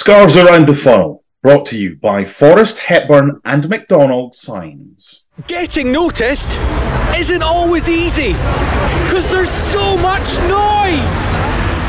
Scarves Around the Funnel, brought to you by Forrest Hepburn and McDonald Signs. Getting noticed isn't always easy because there's so much noise.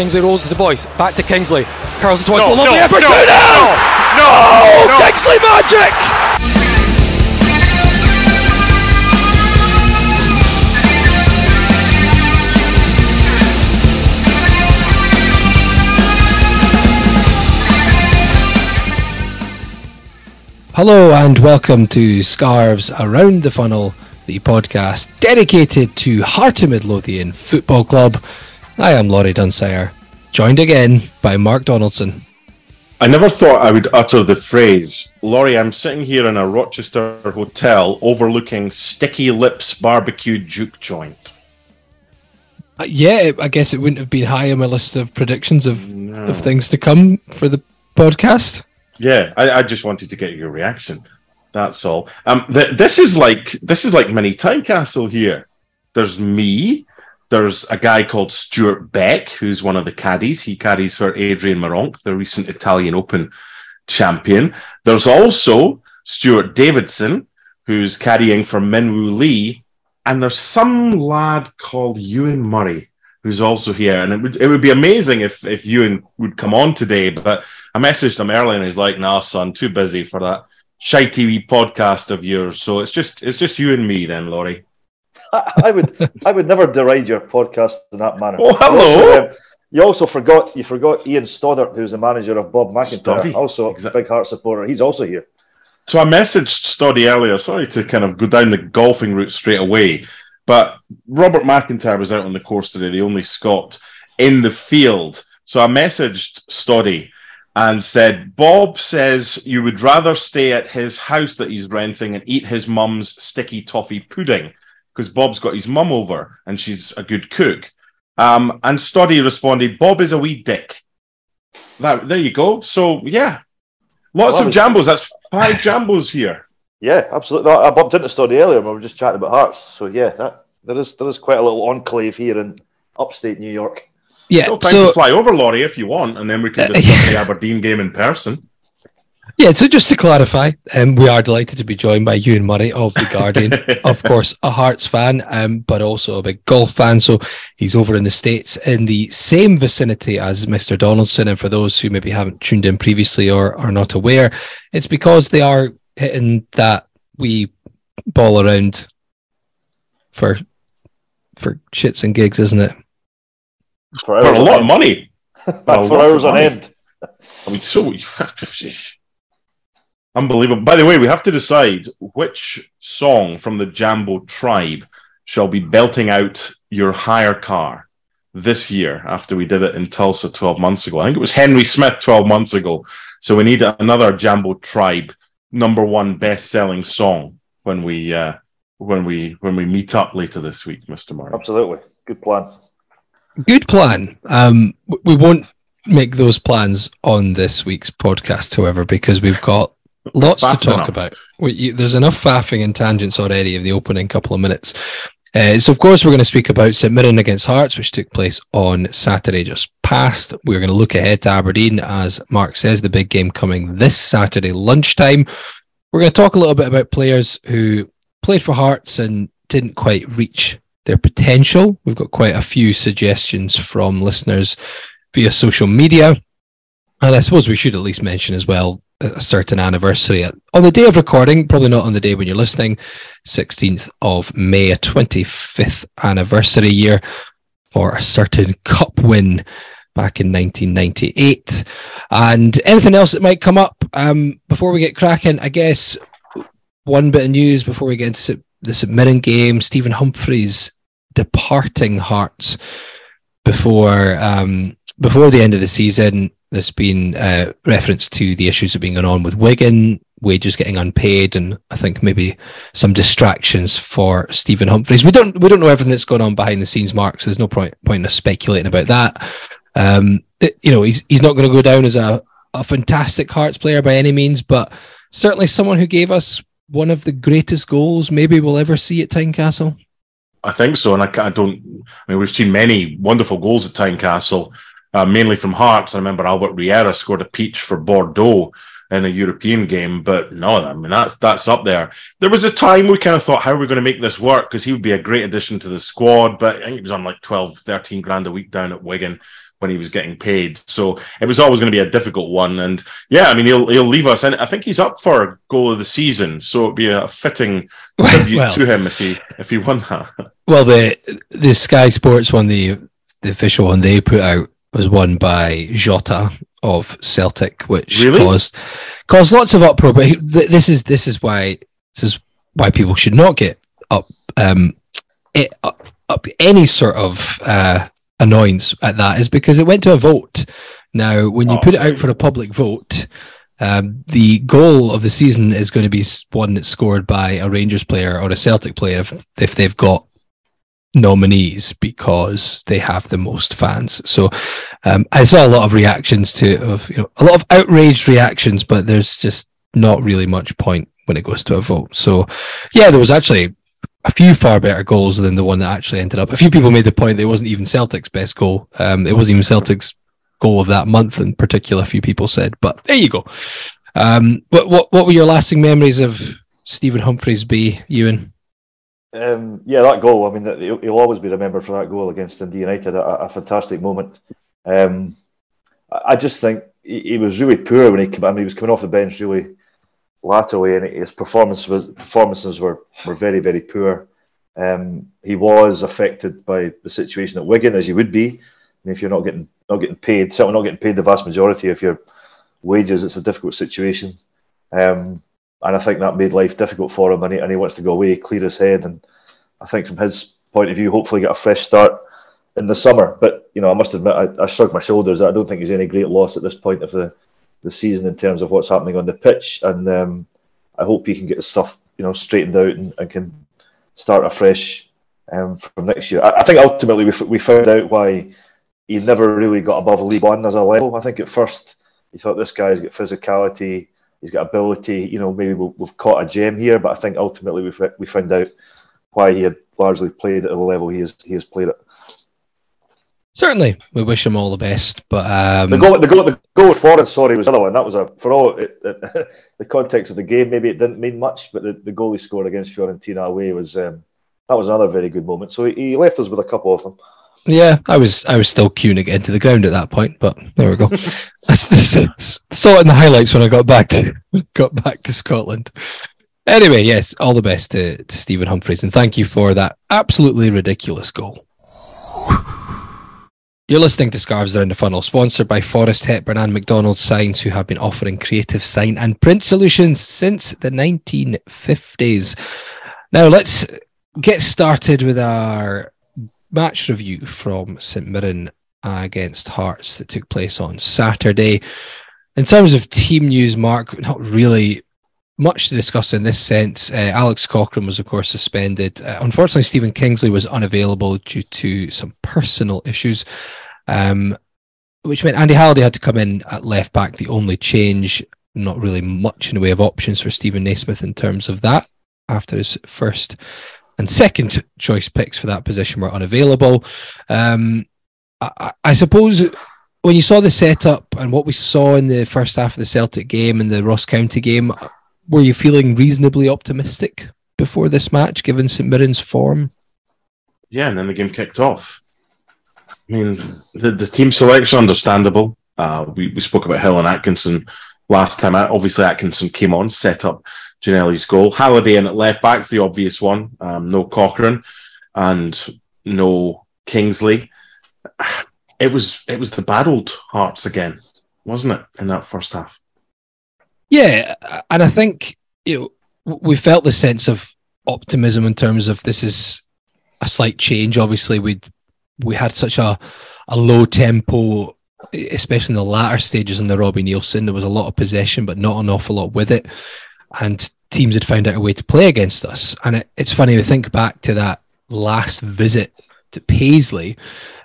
Kingsley rolls to the boys. Back to Kingsley. Carlson twice. No, No, lovely no, effort. no, 2 0! no, Oh, no. Kingsley magic! Hello and welcome to Scarves Around the Funnel, the podcast dedicated to Heart of Midlothian Football Club. I am Laurie Dunsire, joined again by Mark Donaldson. I never thought I would utter the phrase, Laurie, I'm sitting here in a Rochester hotel overlooking Sticky Lips Barbecue Juke Joint. Uh, yeah, I guess it wouldn't have been high on my list of predictions of, No. of things to come for the podcast. Yeah, I, I just wanted to get your reaction. That's all. Um, th- this is like this is like mini Tynecastle here. There's me. There's a guy called Stuart Beck, who's one of the caddies. He caddies for Adrian Meronk, the recent Italian Open champion. There's also Stuart Davidson, who's caddying for Min Woo Lee, and there's some lad called Ewan Murray, who's also here. And it would it would be amazing if if Ewan would come on today, but I messaged him early and he's like, "Nah, son, too busy for that shitey wee podcast of yours." So it's just it's just you and me then, Laurie. I, I would I would never deride your podcast in that manner. Oh, hello. You also, um, you also forgot you forgot Ian Stoddart, who's the manager of Bob McIntyre, Stoddy, also exact- a big heart supporter. He's also here. So I messaged Stoddy earlier. Sorry to kind of go down the golfing route straight away, but Robert McIntyre was out on the course today, the only Scot in the field. So I messaged Stoddy and said, Bob says you would rather stay at his house that he's renting and eat his mum's sticky toffee pudding because Bob's got his mum over and she's a good cook. Um, and Stoddy responded, Bob is a wee dick. That, there you go. So, yeah, lots Well, of jambos. That's five jambos here. Yeah, absolutely. I bumped into Stoddy earlier and we were just chatting about hearts. So yeah, that there is there is quite a little enclave here in upstate New York. Yeah, Still time so to fly over, Laurie, if you want, and then we can Uh, discuss the Aberdeen game in person. Yeah, so just to clarify, um, we are delighted to be joined by Ewan Murray of the Guardian. of course, a Hearts fan, um, but also a big golf fan. So he's over in the States in the same vicinity as Mr. Donaldson. And for those who maybe haven't tuned in previously or are not aware, it's because they are hitting that wee ball around for for shits and gigs, isn't it? For For a lot of end. money. For a lot of hours on end. I mean, so unbelievable. By the way, we have to decide which song from the Jambo tribe shall be belting out your hire car this year after we did it in Tulsa 12 months ago. I think it was Henry Smith 12 months ago. So we need another Jambo tribe number one best selling song when we uh when we when we meet up later this week, Mr. Murray. Absolutely. Good plan. Good plan. Um, we won't make those plans on this week's podcast, however, because we've got lots Faff to talk enough. about. We, you, there's enough faffing and tangents already in the opening couple of minutes. Uh, so, of course, we're going to speak about St Mirren against Hearts, which took place on Saturday just past. We're going to look ahead to Aberdeen, as Mark says, the big game coming this Saturday lunchtime. We're going to talk a little bit about players who played for Hearts and didn't quite reach their potential. We've got quite a few suggestions from listeners via social media. And I suppose we should at least mention as well a certain anniversary on the day of recording, probably not on the day when you're listening, 16th of May, a 25th anniversary year for a certain cup win back in 1998. And anything else that might come up um, before we get cracking, I guess one bit of news before we get into the Mirren game Stephen Humphrys departing Hearts before um, before the end of the season, there's been uh, reference to the issues that have been going on with Wigan, wages getting unpaid, and I think maybe some distractions for Stephen Humphrys. We don't we don't know everything that's going on behind the scenes, Mark. So there's no point point in us speculating about that. Um, it, you know, he's he's not going to go down as a a fantastic Hearts player by any means, but certainly someone who gave us one of the greatest goals maybe we'll ever see at Tynecastle. I think so, and I, I don't. I mean, we've seen many wonderful goals at Tynecastle, uh, mainly from Hearts. I remember Albert Riera scored a peach for Bordeaux in a European game, but no, I mean that's that's up there. There was a time we kind of thought, how are we going to make this work? Because he would be a great addition to the squad, but I think he was on like 12, 13 grand a week down at Wigan when he was getting paid. So it was always going to be a difficult one. And yeah, I mean, he'll he'll leave us, and I think he's up for a goal of the season. So it'd be a fitting tribute well, to him if he if he won that. Well, the the Sky Sports one, the the official one they put out was won by Jota of Celtic, which really? caused caused lots of uproar. But this is this is why this is why people should not get up um it, up, up any sort of uh annoyance at that is because it went to a vote. Now, when you oh, put it out for a public vote, um, the goal of the season is going to be one that's scored by a Rangers player or a Celtic player if, if they've got nominees because they have the most fans. So um, I saw a lot of reactions to of you know a lot of outraged reactions, but there's just not really much point when it goes to a vote. So yeah, there was actually a few far better goals than the one that actually ended up. A few people made the point that it wasn't even Celtic's best goal. Um, it wasn't even Celtic's goal of that month in particular. A few people said, but there you go. Um, what what what were your lasting memories of Stephen Humphrys be, Ewan? Um, yeah, that goal. I mean, he'll, always be remembered for that goal against Dundee United. A, a fantastic moment. Um, I just think he, he, was really poor when he came. I mean, he was coming off the bench really latterly, and his performance was, performances were, were very, very poor. Um, he was affected by the situation at Wigan, as you would be. I mean, if you're not getting not getting paid, certainly not getting paid the vast majority of your wages, it's a difficult situation. Um, and I think that made life difficult for him, and he, and he wants to go away, clear his head, and I think from his point of view, hopefully get a fresh start in the summer. But you know, I must admit, I, I shrugged my shoulders. I don't think he's any great loss at this point of the the season in terms of what's happening on the pitch, and um, I hope he can get his stuff you know straightened out and, and can start afresh um, from next year. I, I think ultimately we, f- we found out why he never really got above League One as a level. I think at first he thought this guy's got physicality, he's got ability. You know, maybe we've, we've caught a gem here, but I think ultimately we we found out why he had largely played at the level he has he has played at. Certainly, we wish him all the best. But um... the goal, the goal, the goal with Forest, sorry, was another one. That was a for all it, it, the context of the game. Maybe it didn't mean much, but the, the goal he scored against Fiorentina away was um, that was another very good moment. So he, he left us with a couple of them. Yeah, I was I was still queuing to get into the ground at that point, but there we go. saw it in the highlights when I got back to got back to Scotland. Anyway, yes, all the best to, to Stephen Humphrys, and thank you for that absolutely ridiculous goal. You're listening to Scarves Around the Funnel, sponsored by Forrest Hepburn and McDonald's Signs, who have been offering creative sign and print solutions since the 1950s. Now, let's get started with our match review from St Mirren against Hearts that took place on Saturday. In terms of team news, Mark, not really much to discuss in this sense. Uh, Alex Cochrane was, of course, suspended. Uh, unfortunately, Stephen Kingsley was unavailable due to some personal issues, um, which meant Andy Halliday had to come in at left back. The only change, not really much in the way of options for Steven Naismith in terms of that after his first and second choice picks for that position were unavailable. Um, I, I suppose when you saw the setup and what we saw in the first half of the Celtic game and the Ross County game, were you feeling reasonably optimistic before this match, given St Mirren's form? Yeah, and then the game kicked off. I mean, the, the team selection understandable. Uh, we, we spoke about and Atkinson last time. Obviously, Atkinson came on, set up Ginnelly's goal. Halliday in at left back's the obvious one. Um, no Cochrane and no Kingsley. It was it was the bad old Hearts again, wasn't it, in that first half? Yeah, and I think you know we felt the sense of optimism in terms of this is a slight change. Obviously, we'd we had such a a low tempo, especially in the latter stages in the Robbie Neilson. There was a lot of possession, but not an awful lot with it, and teams had found out a way to play against us. And it, it's funny we think back to that last visit to Paisley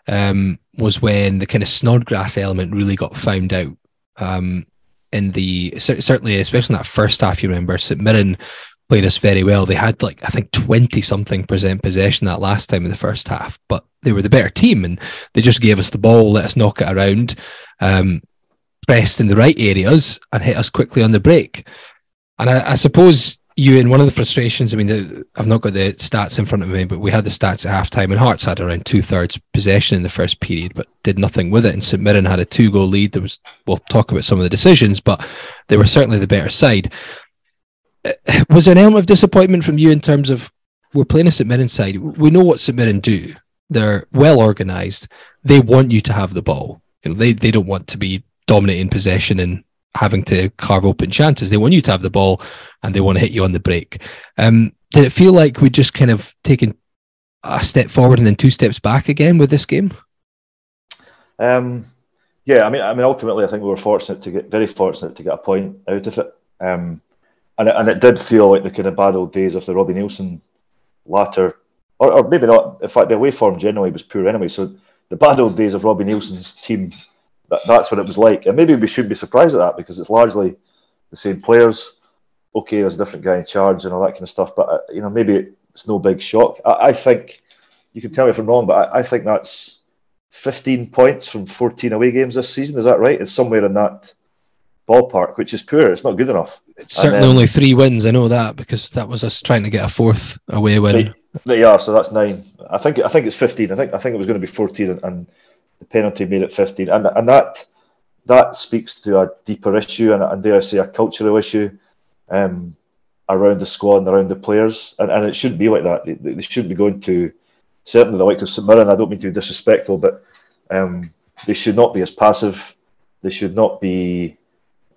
um, was when the kind of Snodgrass element really got found out. Um, in the certainly, especially in that first half, you remember St Mirren played us very well. They had like I think twenty something percent possession that last time in the first half, but they were the better team and they just gave us the ball, let us knock it around, um, pressed in the right areas, and hit us quickly on the break. And I, I suppose you in one of the frustrations. I mean, the, I've not got the stats in front of me, but we had the stats at halftime, and Hearts had around two thirds possession in the first period, but did nothing with it. And St Mirren had a two goal lead. There was we'll talk about some of the decisions, but they were certainly the better side. Uh, was there an element of disappointment from you in terms of we're playing a St Mirren side? We know what St Mirren do. They're well organised. They want you to have the ball. You know, they they don't want to be dominating possession and having to carve open chances. They want you to have the ball and they want to hit you on the break. Um, did it feel like we just kind of taken a step forward and then two steps back again with this game? Um, yeah, I mean, I mean, ultimately, I think we were fortunate to get very fortunate to get a point out of it. Um, and it, and it did feel like the kind of bad old days of the Robbie Neilson latter, or, or maybe not. In fact, the away form generally was poor anyway. So the bad old days of Robbie Neilson's team that, that's what it was like. And maybe we should be surprised at that because it's largely the same players. Okay, there's a different guy in charge and all that kind of stuff, but uh, you know maybe it's no big shock. I, I think you can tell me if I'm wrong, but I, I, think that's 15 points from 14 away games this season. Is that right? It's somewhere in that ballpark, which is poor. It's not good enough. It's certainly then, only three wins. I know that because that was us trying to get a fourth away win. They, they are, so that's nine. I think I think it's 15. I think I think it was going to be 14 and, and the penalty made it 15, and and that that speaks to a deeper issue and, and dare I say a cultural issue um, around the squad and around the players, and, and it shouldn't be like that. They, they shouldn't be going to certainly the likes of St Mirren. I don't mean to be disrespectful, but um, they should not be as passive. They should not be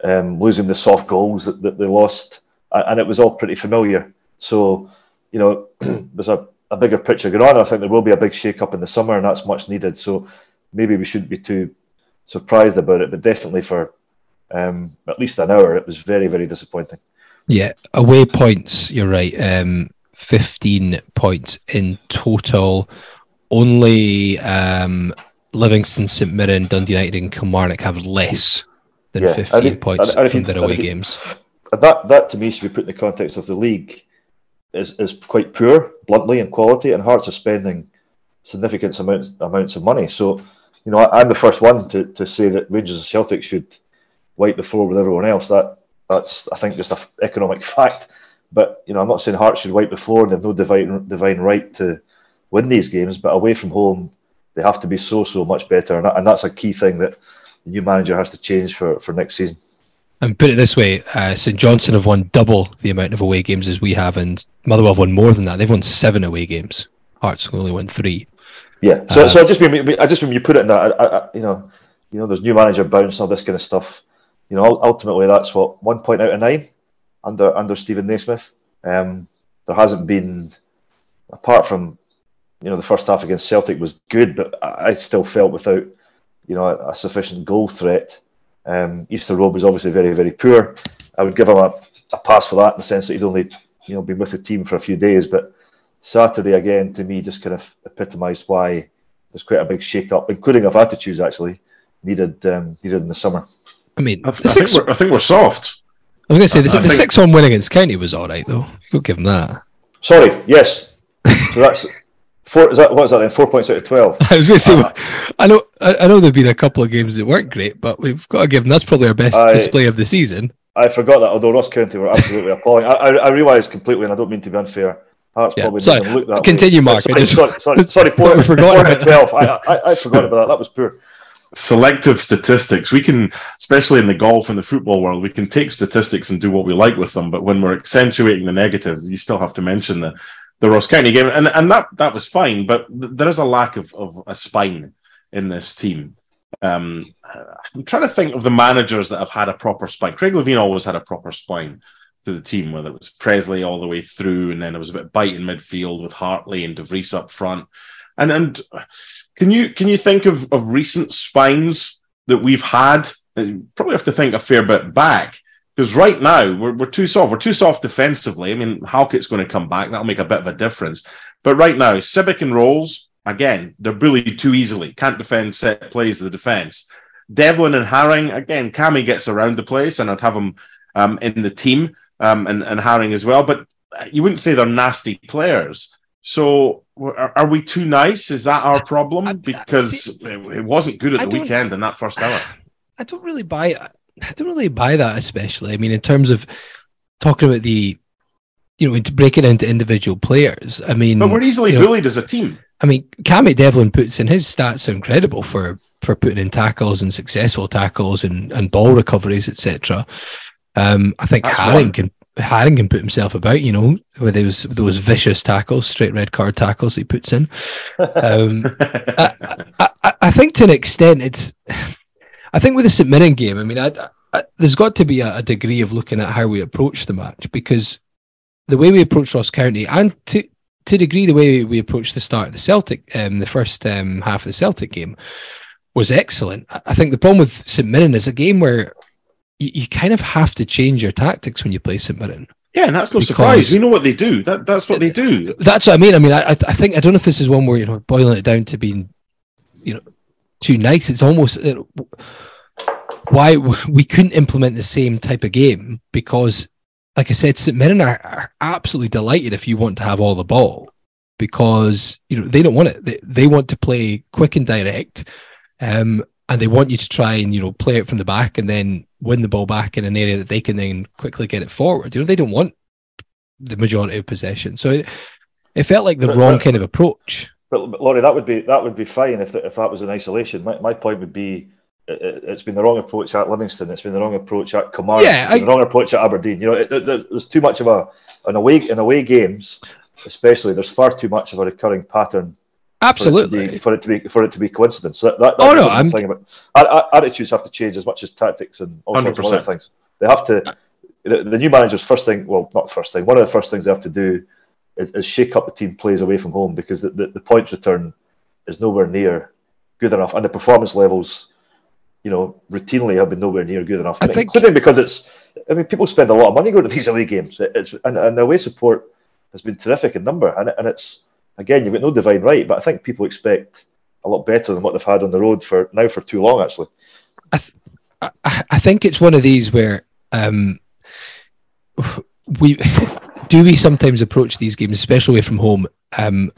um, losing the soft goals that, that they lost, and it was all pretty familiar. So, you know, there's a, a bigger picture going on. I think there will be a big shake up in the summer, and that's much needed. So, maybe we shouldn't be too surprised about it, but definitely for um, at least an hour, it was very, very disappointing. Yeah, away points. You're right. Um, Fifteen points in total. Only um, Livingston, St Mirren, Dundee United, and Kilmarnock have less than yeah, fifteen points and, and from their away you, games. That that to me should be put in the context of the league. Is is quite poor, bluntly, in quality, and Hearts are spending significant amounts amounts of money. So you know, I, am the first one to, to say that Rangers and Celtic should wipe the floor with everyone else. That that's I think just an economic fact. But you know, I'm not saying Hearts should wipe the floor and they have no divine divine right to win these games. But away from home, they have to be so so much better, and, and that's a key thing that the new manager has to change for for next season. And put it this way, uh, St Johnstone have won double the amount of away games as we have, and Motherwell have won more than that. They've won seven away games. Hearts only won three. Yeah, so uh, so I just mean I just mean you put it in that I, I, you know you know there's new manager bounce all this kind of stuff. You know, ultimately that's what one point out of nine under under Steven Naismith. Um, there hasn't been apart from you know the first half against Celtic was good, but I still felt without you know a, a sufficient goal threat. Um, Easter Road was obviously very very poor. I would give him a, a pass for that in the sense that he'd only you know been with the team for a few days, but Saturday again to me just kind of epitomised why there's quite a big shake-up, including of attitudes actually needed um, needed in the summer. I mean, I, th- I, think, we're, I think we're soft. I was going to say the, the six-one win against County was all right though. You'll give them that. Sorry, yes. So that's four. Is that what is that then? Four points out of twelve. I was going to say, uh, I know, I, I know there've been a couple of games that weren't great, but we've got to give them that's probably our best I, display of the season. I forgot that. Although Ross County were absolutely appalling, I, I, I realise completely, and I don't mean to be unfair. Hearts yeah. probably sorry. look that Continue, way. Mark. Sorry, sorry, sorry, sorry, four, four out twelve. I, I, I forgot about that. That was poor. Selective statistics. We can, especially in the golf and the football world, we can take statistics and do what we like with them. But when we're accentuating the negative, you still have to mention the the Ross County game, and and that that was fine. But there is a lack of of a spine in this team. Um, I'm trying to think of the managers that have had a proper spine. Craig Levein always had a proper spine to the team, whether it was Pressley all the way through, and then it was a bit bite in midfield with Hartley and De Vries up front. And and can you can you think of, of recent spines that we've had? You probably have to think a fair bit back because right now we're, we're too soft. We're too soft defensively. I mean, Halkett's going to come back. That'll make a bit of a difference. But right now, Sibbick and Rowles, again, they're bullied too easily. Can't defend set plays of the defense. Devlin and Haring, again, Cammy gets around the place, and I'd have him um, in the team um, and, and Haring as well. But you wouldn't say they're nasty players. So are, are we too nice? Is that our problem? Because it wasn't good at the weekend in that first hour. I don't really buy. I don't really buy that, especially. I mean, in terms of talking about the, you know, to break it into individual players. I mean, but we're easily you know, bullied as a team. I mean, Cammy Devlin puts in his stats are incredible for for putting in tackles and successful tackles and, and ball recoveries, etc. Um, I think That's Haring can Haring can put himself about, you know, with those those vicious tackles, straight red card tackles he puts in. Um, I, I, I, think to an extent, it's. I think with the St Mirren game, I mean, I, there's got to be a, a, degree of looking at how we approach the match because the way we approach Ross County and to to a degree the way we approached the start of the Celtic, um, the first um, half of the Celtic game was excellent. I think the problem with St Mirren is a game where you, you kind of have to change your tactics when you play St Mirren. Yeah, and that's no surprise. We know what they do. That that's what they do. That's what I mean. I mean, I I think I don't know if this is one where you know boiling it down to being, you know, too nice. It's almost uh, why we couldn't implement the same type of game because, like I said, St Mirren are, are absolutely delighted if you want to have all the ball because you know they don't want it. They, they want to play quick and direct, um, and they want you to try and you know play it from the back and then win the ball back in an area that they can then quickly get it forward. You know, they don't want the majority of possession. So it, it felt like the but, wrong but, kind of approach. But, but Laurie, that would be that would be fine if if that was in isolation. My, my point would be it, has been the wrong approach at Livingston. It's been the wrong approach at Kilmarnock. Yeah, I, the wrong approach at Aberdeen. You know, it, it, there's too much of a an away in away games, especially. There's far too much of a recurring pattern Absolutely. For it to be for it to be, for it to be coincidence. That, that, oh no, I'm thing about attitudes have to change as much as tactics and all 100%. sorts of other things. They have to. The, the, new manager's first thing, well, not first thing. One of the first things they have to do is, is shake up the team plays away from home because the, the, the points return is nowhere near good enough, and the performance levels, you know, routinely have been nowhere near good enough. I think, including because it's. I mean, people spend a lot of money going to these away games. It's and, and the away support has been terrific in number, and and it's again, you've got no divine right, but I think people expect a lot better than what they've had on the road for now for too long. Actually, I, th- I think it's one of these where um, we do we sometimes approach these games, especially away from home, um,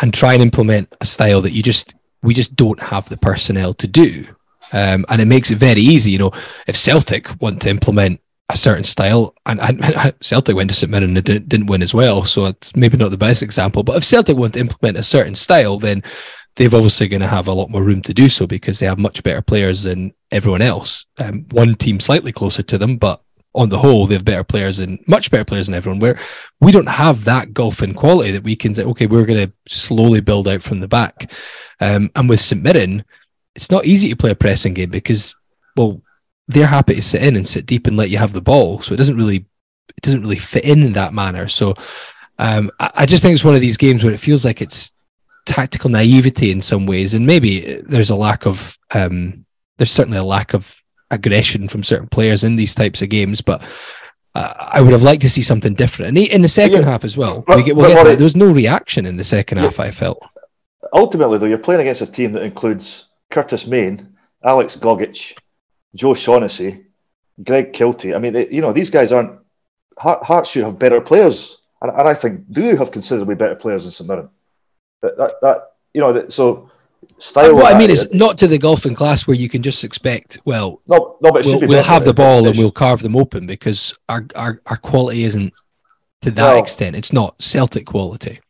and try and implement a style that you just we just don't have the personnel to do. Um, and it makes it very easy. You know, if Celtic want to implement a certain style, and, and Celtic went to St Mirren and didn't, didn't win as well, so it's maybe not the best example. But if Celtic want to implement a certain style, then they've obviously going to have a lot more room to do so because they have much better players than everyone else. Um, one team slightly closer to them, but on the whole, they have better players and much better players than everyone. Where we don't have that golf in quality that we can say, okay, we're going to slowly build out from the back. Um, and with St Mirren, it's not easy to play a pressing game because, well, they're happy to sit in and sit deep and let you have the ball. So it doesn't really it doesn't really fit in in that manner. So um, I, I, just think it's one of these games where it feels like it's tactical naivety in some ways, and maybe there's a lack of um, there's certainly a lack of aggression from certain players in these types of games, but. Uh, I would have liked to see something different, and in the second yeah. half as well. But, we get, we'll get there. there was no reaction in the second yeah. half. I felt. Ultimately, though, you're playing against a team that includes Curtis Main, Alex Gogic, Joe Shaughnessy, Greg Kiltie. I mean, they, you know, these guys aren't. Hearts should have better players, and, and I think do have considerably better players than St Mirren. That, that, that you know, that, so style. What I mean is not to the golfing class where you can just expect, well, no, no, but we'll, we'll have the ball and we'll carve them open because our, our, our quality isn't to that well, extent. It's not Celtic quality.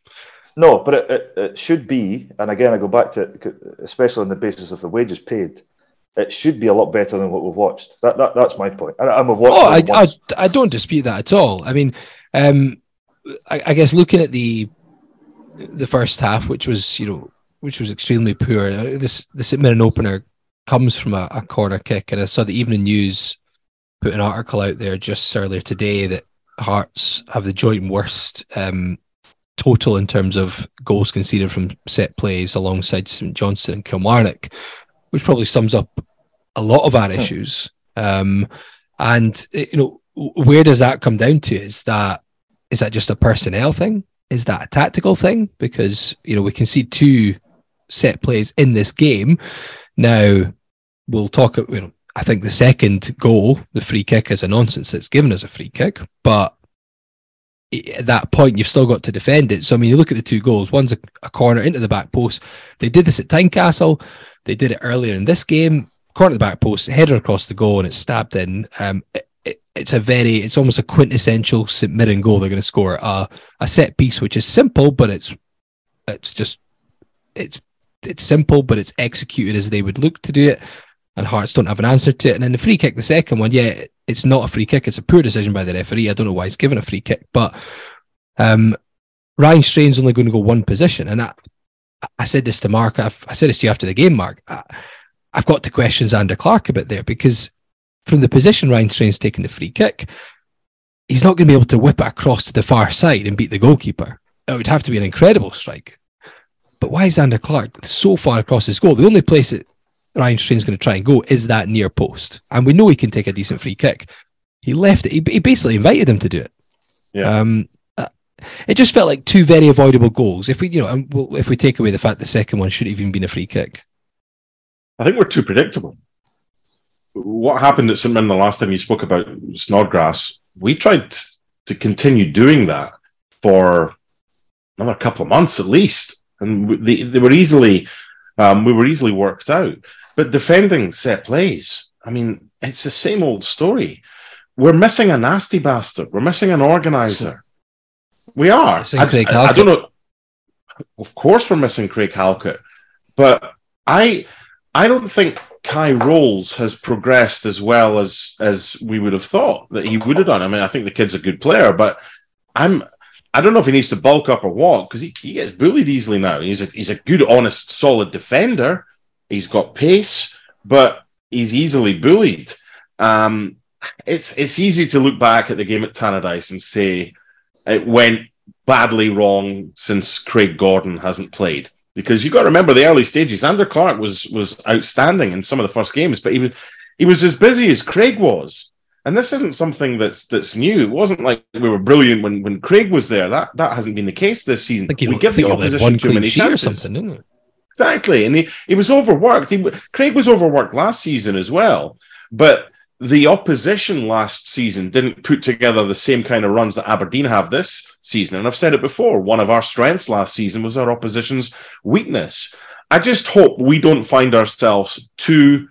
No, but it, it, it, should be, and again, I go back to, especially on the basis of the wages paid it should be a lot better than what we've watched. That, that that's my point. And, and we've watched. Oh, I, I, I, don't dispute that at all. I mean, um, I, I, guess looking at the the first half, which was you know which was extremely poor. Uh, this St Mirren opener comes from a, a, corner kick, and I saw the Evening News put an article out there just earlier today that Hearts have the joint worst um, total in terms of goals conceded from set plays alongside St Johnstone and Kilmarnock, which probably sums up a lot of our hmm. issues. Um, and you know, where does that come down to? Is that is that just a personnel thing? Is that a tactical thing? Because you know we can see two set plays in this game. Now we'll talk. You know, I think the second goal, the free kick, is a nonsense that's given us a free kick, but at that point you've still got to defend it. So I mean, you look at the two goals. One's a, a corner into the back post. They did this at Tynecastle. They did it earlier in this game. Corner the back post, header across the goal, and it's stabbed in. Um, it, it, it's a very, it's almost a quintessential St Mirren goal. They're going to score a, a set piece, which is simple, but it's it's just it's it's simple, but it's executed as they would look to do it and Hearts don't have an answer to it. And then the free kick, the second one, yeah, it's not a free kick. It's a poor decision by the referee. I don't know why he's given a free kick, but um, Ryan Strain's only going to go one position. And I, I said this to Mark. I've, I said this to you after the game, Mark. I, have got to question Zander Clark a bit there because from the position Ryan Strain's taking the free kick, he's not going to be able to whip it across to the far side and beat the goalkeeper. It would have to be an incredible strike. But why is Zander Clark so far across his goal? The only place that Ryan Strain's going to try and go is that near post. And we know he can take a decent free kick. He left it. He, he basically invited him to do it. Yeah. Um, it just felt like two very avoidable goals. If we, you know, if we take away the fact the second one should have even been a free kick. I think we're too predictable. What happened at St Mirren the last time you spoke about Snodgrass? We tried to continue doing that for another couple of months at least, and they, they were easily um, we were easily worked out. But defending set plays, I mean, it's the same old story. We're missing a nasty bastard. We're missing an organizer. We are. I, I, I, don't know. Of course, we're missing Craig Halkett, but I, I don't think Kye Rowles has progressed as well as as we would have thought that he would have done. I mean, I think the kid's a good player, but I'm I don't know if he needs to bulk up or what because he, he gets bullied easily now. He's a he's a good, honest, solid defender. He's got pace, but he's easily bullied. Um, it's it's easy to look back at the game at Tannadice and say it went badly wrong since Craig Gordon hasn't played. Because you've got to remember the early stages. Andrew Clark was was outstanding in some of the first games, but he was he was as busy as Craig was. And this isn't something that's that's new. It wasn't like we were brilliant when, when Craig was there. That that hasn't been the case this season. I we give the opposition too many chances. Or something, didn't it? Exactly, and he, he was overworked. He, Craig was overworked last season as well, but the opposition last season didn't put together the same kind of runs that Aberdeen have this season. And I've said it before. One of our strengths last season was our opposition's weakness. I just hope we don't find ourselves two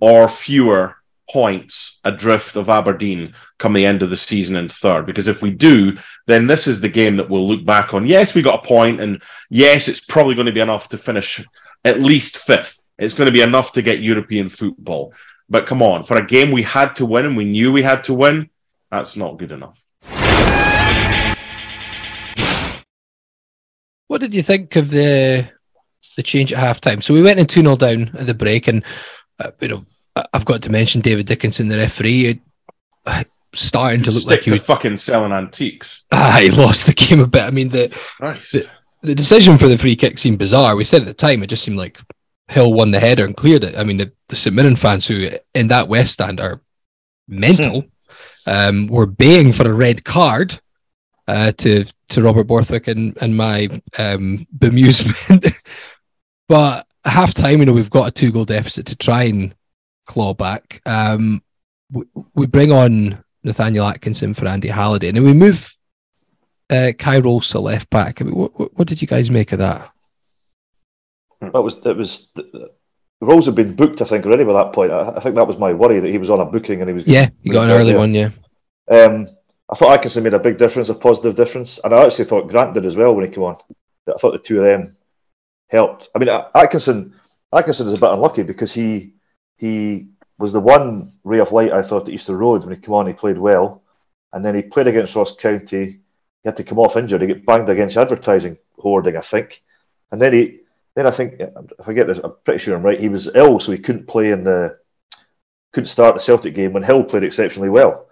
or fewer points adrift of Aberdeen come the end of the season in third. Because if we do, then this is the game that we'll look back on. Yes, we got a point, and yes, it's probably going to be enough to finish at least fifth. It's going to be enough to get European football. But come on, for a game we had to win and we knew we had to win, that's not good enough. What did you think of the the change at halftime? So we went in 2 0 down at the break, and uh, you know I've got to mention David Dickinson, the referee, uh, starting to look Stick like he was fucking selling antiques. Ah, he lost the game a bit. I mean, the, the, the decision for the free kick seemed bizarre. We said at the time it just seemed like Hill won the header and cleared it. I mean, the, the St Mirren fans who in that West Stand are mental um, were baying for a red card uh, to to Robert Borthwick and and my um, bemusement. but half time, you know, we've got a two goal deficit to try and claw back. Um, we, we bring on Nathaniel Atkinson for Andy Halliday, and then we move uh, Rowles to left back. I mean, what, what, did you guys make of that? That was it was the, Rowles had been booked, I think, already by that point. I, I, think that was my worry that he was on a booking and he was. Yeah, he got an early there. one. Yeah. Um, I thought Atkinson made a big difference, a positive difference, and I actually thought Grant did as well when he came on. I thought the two of them helped. I mean, Atkinson, Atkinson is a bit unlucky because he he was the one ray of light I thought at Easter Road when he came on. He played well, and then he played against Ross County. He had to come off injured. He got banged against advertising hoarding, I think, and then he. Then I think I get this, I'm pretty sure I'm right. He was ill, so he couldn't play in the couldn't start the Celtic game when Hill played exceptionally well.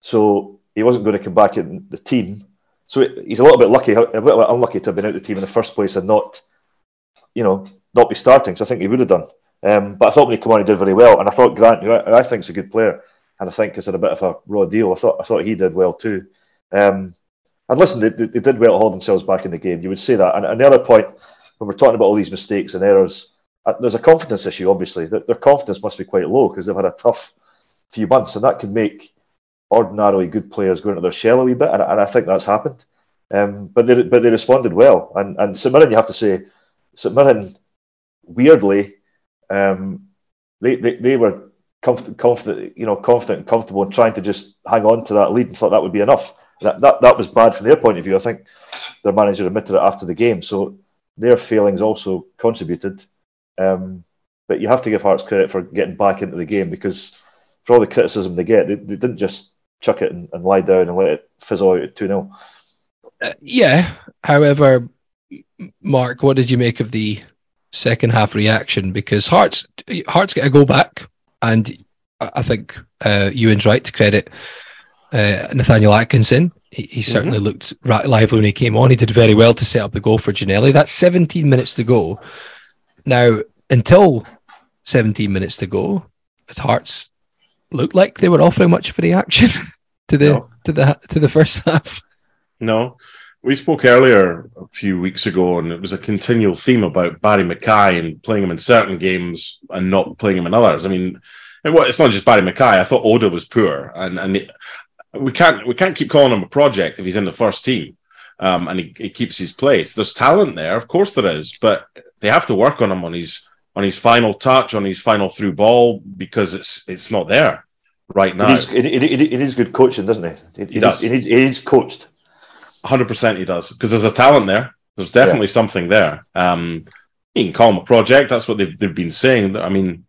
So he wasn't going to come back in the team. So he's a little bit lucky, a little bit unlucky to have been out of the team in the first place and not, you know, not be starting. So I think he would have done. Um, but I thought when he came on, he did very well. And I thought Grant, who I, I think is a good player, and I think had a bit of a raw deal. I thought I thought he did well too. Um, and listen, they, they, did well to hold themselves back in the game. You would say that. And, and the other point, when we're talking about all these mistakes and errors, uh, there's a confidence issue. Obviously, their, their confidence must be quite low because they've had a tough few months, and that can make ordinarily good players go into their shell a wee bit, and, and I think that's happened. Um, but they but they responded well, and and St Mirren, you have to say, St Mirren, weirdly, um, they, they they were confident, confident, you know, confident and comfortable and trying to just hang on to that lead and thought that would be enough. That that that was bad from their point of view. I think their manager admitted it after the game, so their failings also contributed. Um, but you have to give Hearts credit for getting back into the game because for all the criticism they get, they, they didn't just chuck it and, and, lie down and let it fizzle out at 2 0. Uh, yeah. However, Mark, what did you make of the second half reaction? Because Hearts Hearts get a go back, and I think uh, Ewan's right to credit uh, Nathaniel Atkinson. He, he mm-hmm. certainly looked right lively when he came on. He did very well to set up the goal for Ginnelly. That's 17 minutes to go. Now, until 17 minutes to go, his Hearts looked like they were offering much of a reaction to the no. to the to the first half. No, we spoke earlier a few weeks ago, and it was a continual theme about Barry McKay and playing him in certain games and not playing him in others. I mean, it's not just Barry McKay. I thought Oda was poor, and and we can't we can't keep calling him a project if he's in the first team. Um, and he, he keeps his place. There's talent there, of course there is, but they have to work on him on his on his final touch, on his final through ball, because it's it's not there right now. It is, it, it, it is good coaching, doesn't it? It, he does. Is, it, is, it is coached. 100% he does, because there's a talent there. There's definitely yeah. something there. Um, you can call him a project. That's what they've, they've been saying. I mean,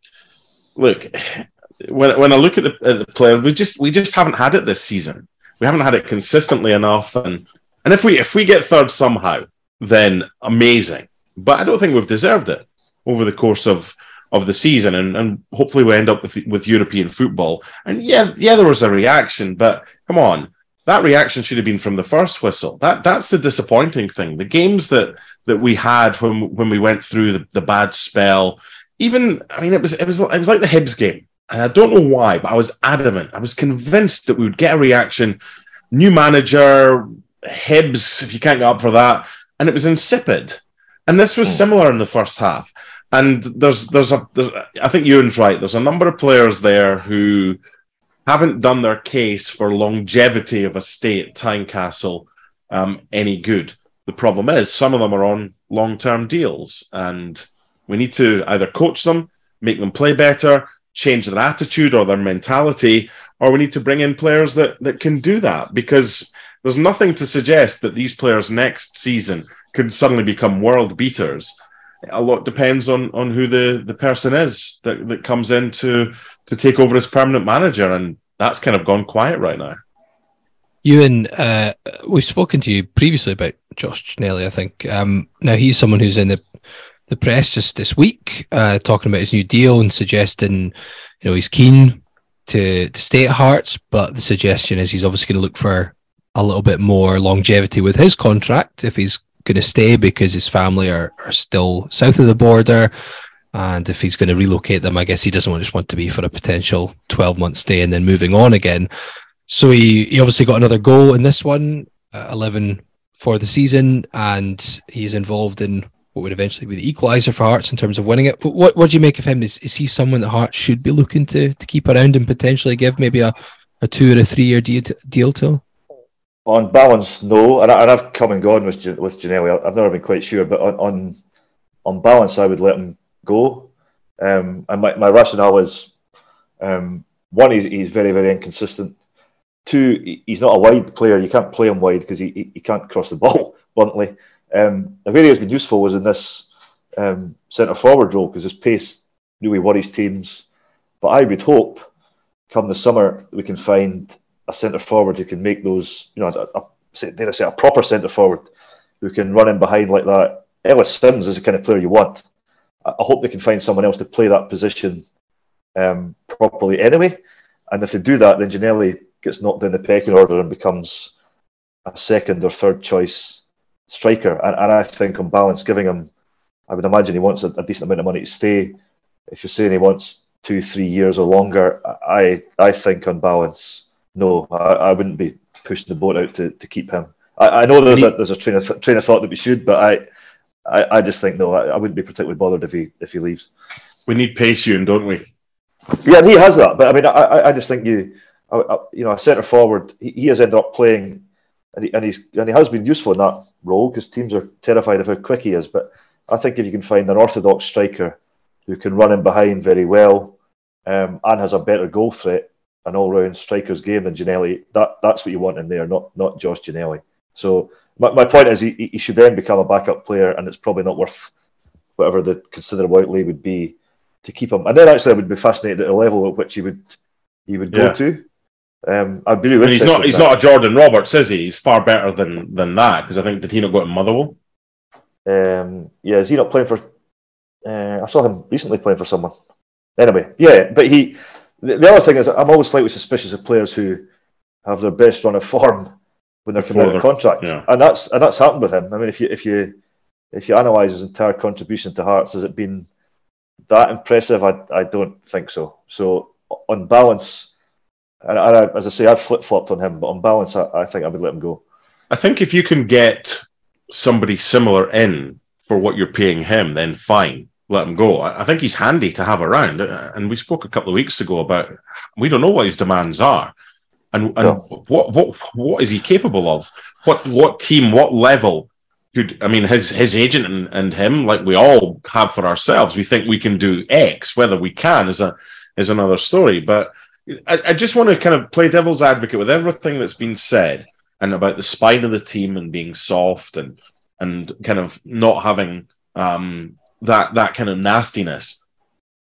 look, when, when I look at the, at the player, we just we just haven't had it this season. We haven't had it consistently enough, and and if we if we get third somehow, then amazing. But I don't think we've deserved it over the course of of the season, and, and hopefully we end up with with European football. And yeah, yeah, there was a reaction, but come on, that reaction should have been from the first whistle. That that's the disappointing thing. The games that that we had when when we went through the, the bad spell, even I mean, it was it was it was like the Hibs game, and I don't know why, but I was adamant. I was convinced that we would get a reaction. New manager, Hibs, if you can't get up for that, and it was insipid. And this was hmm. similar in the first half. And there's there's a there's, I think Ewan's right. There's a number of players there who haven't done their case for longevity of a stay at Tynecastle um, any good. The problem is some of them are on long term deals, and we need to either coach them, make them play better, change their attitude or their mentality, or we need to bring in players that that can do that because there's nothing to suggest that these players next season could suddenly become world beaters. A lot depends on on who the the person is that that comes in to to take over as permanent manager, and that's kind of gone quiet right now. Ewan, uh, we've spoken to you previously about Josh Ginnelly, I think. Um, now he's someone who's in the the press just this week, uh, talking about his new deal and suggesting, you know, he's keen to to stay at Hearts, but the suggestion is he's obviously going to look for a little bit more longevity with his contract if he's going to stay because his family are, are still south of the border. And if he's going to relocate them, I guess he doesn't just want to be for a potential 12 month stay and then moving on again. So he, he obviously got another goal in this one, uh, 11 for the season, and he's involved in what would eventually be the equaliser for Hearts in terms of winning it. But what, what do you make of him? Is, is he someone that Hearts should be looking to, to keep around and potentially give maybe a, a two or a three year deal, deal to? On balance, no, and, I, have come and gone with with Ginnelly. I've never been quite sure, but on on, on balance, I would let him go. Um, and my, my rationale is um, one, he's, he's very very inconsistent. Two, he's not a wide player. You can't play him wide because he, he, he can't cross the ball bluntly. Um, the way he has been useful was in this um, centre forward role because his pace really worries teams. But I would hope, come the summer, we can find a centre forward who can make those, you know, a, a, dare I say, a proper centre forward who can run in behind like that. Ellis Simms is the kind of player you want. I, I hope they can find someone else to play that position um, properly anyway. And if they do that, then Ginnelly gets knocked down the pecking order and becomes a second or third choice striker. And, and I think on balance, giving him, I would imagine he wants a, a, decent amount of money to stay. If you're saying he wants two, three years or longer, I I think on balance, no, I, I wouldn't be pushing the boat out to, to keep him. I, I know there's a there's a train of train of thought that we should, but I I, I just think no, I, I, wouldn't be particularly bothered if he if he leaves. We need Paysoon, don't we? Yeah, he has that. But I mean, I I just think you you know a centre forward, he, he has ended up playing and, he, and he's and he has been useful in that role because teams are terrified of how quick he is. But I think if you can find an orthodox striker who can run in behind very well um, and has a better goal threat, an all-round striker's game than Ginnelly, that that's what you want in there, not not Josh Ginnelly. So my, my point is he, he should then become a backup player, and it's probably not worth whatever the considerable outlay would be to keep him. And then actually, I would be fascinated at the level at which he would he would go yeah. to. Um, I'd be really. he's not. He's not a Jordan Roberts, is he? He's far better than than that because I think did he not go to Motherwell? Um, yeah, is he not playing for? Uh, I saw him recently playing for someone. Anyway, yeah, but he. The, the, other thing is, I'm always slightly suspicious of players who have their best run of form when they're coming out of contract, yeah. and that's and that's happened with him. I mean, if you if you if you analyse his entire contribution to Hearts, has it been that impressive? I I don't think so. So on balance and, and I, as I say, I've flip flopped on him, but on balance, I, I think I would let him go. I think if you can get somebody similar in for what you're paying him, then fine, let him go. I, I think he's handy to have around. Uh, and we spoke a couple of weeks ago about we don't know what his demands are. And, and no. what what what is he capable of? What what team, what level could I mean his his agent and, and him, like we all have for ourselves, we think we can do X. Whether we can is a is another story. But I, I just want to kind of play devil's advocate with everything that's been said and about the spine of the team and being soft and and kind of not having um, that that kind of nastiness.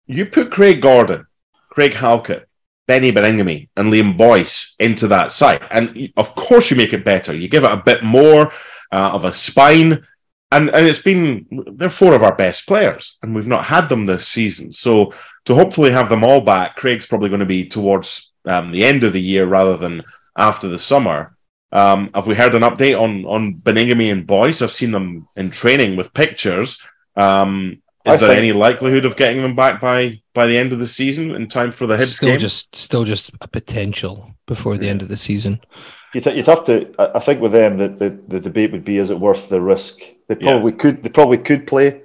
You put Craig Gordon, Craig Halkett, Benny Baningime, and Liam Boyce into that site, and of course you make it better. You give it a bit more uh, of a spine, and and it's been they're four of our best players, and we've not had them this season. So to hopefully have them all back, Craig's probably going to be towards um, the end of the year rather than after the summer. Um, have we heard an update on on Baningime and Boyce? I've seen them in training with pictures. Um, is I there any likelihood of getting them back by by the end of the season in time for the Hibs still game? just still just a potential before the end of the season. You'd, you'd have to. I think with them, the, the, the debate would be: is it worth the risk? They probably yeah. could. They probably could play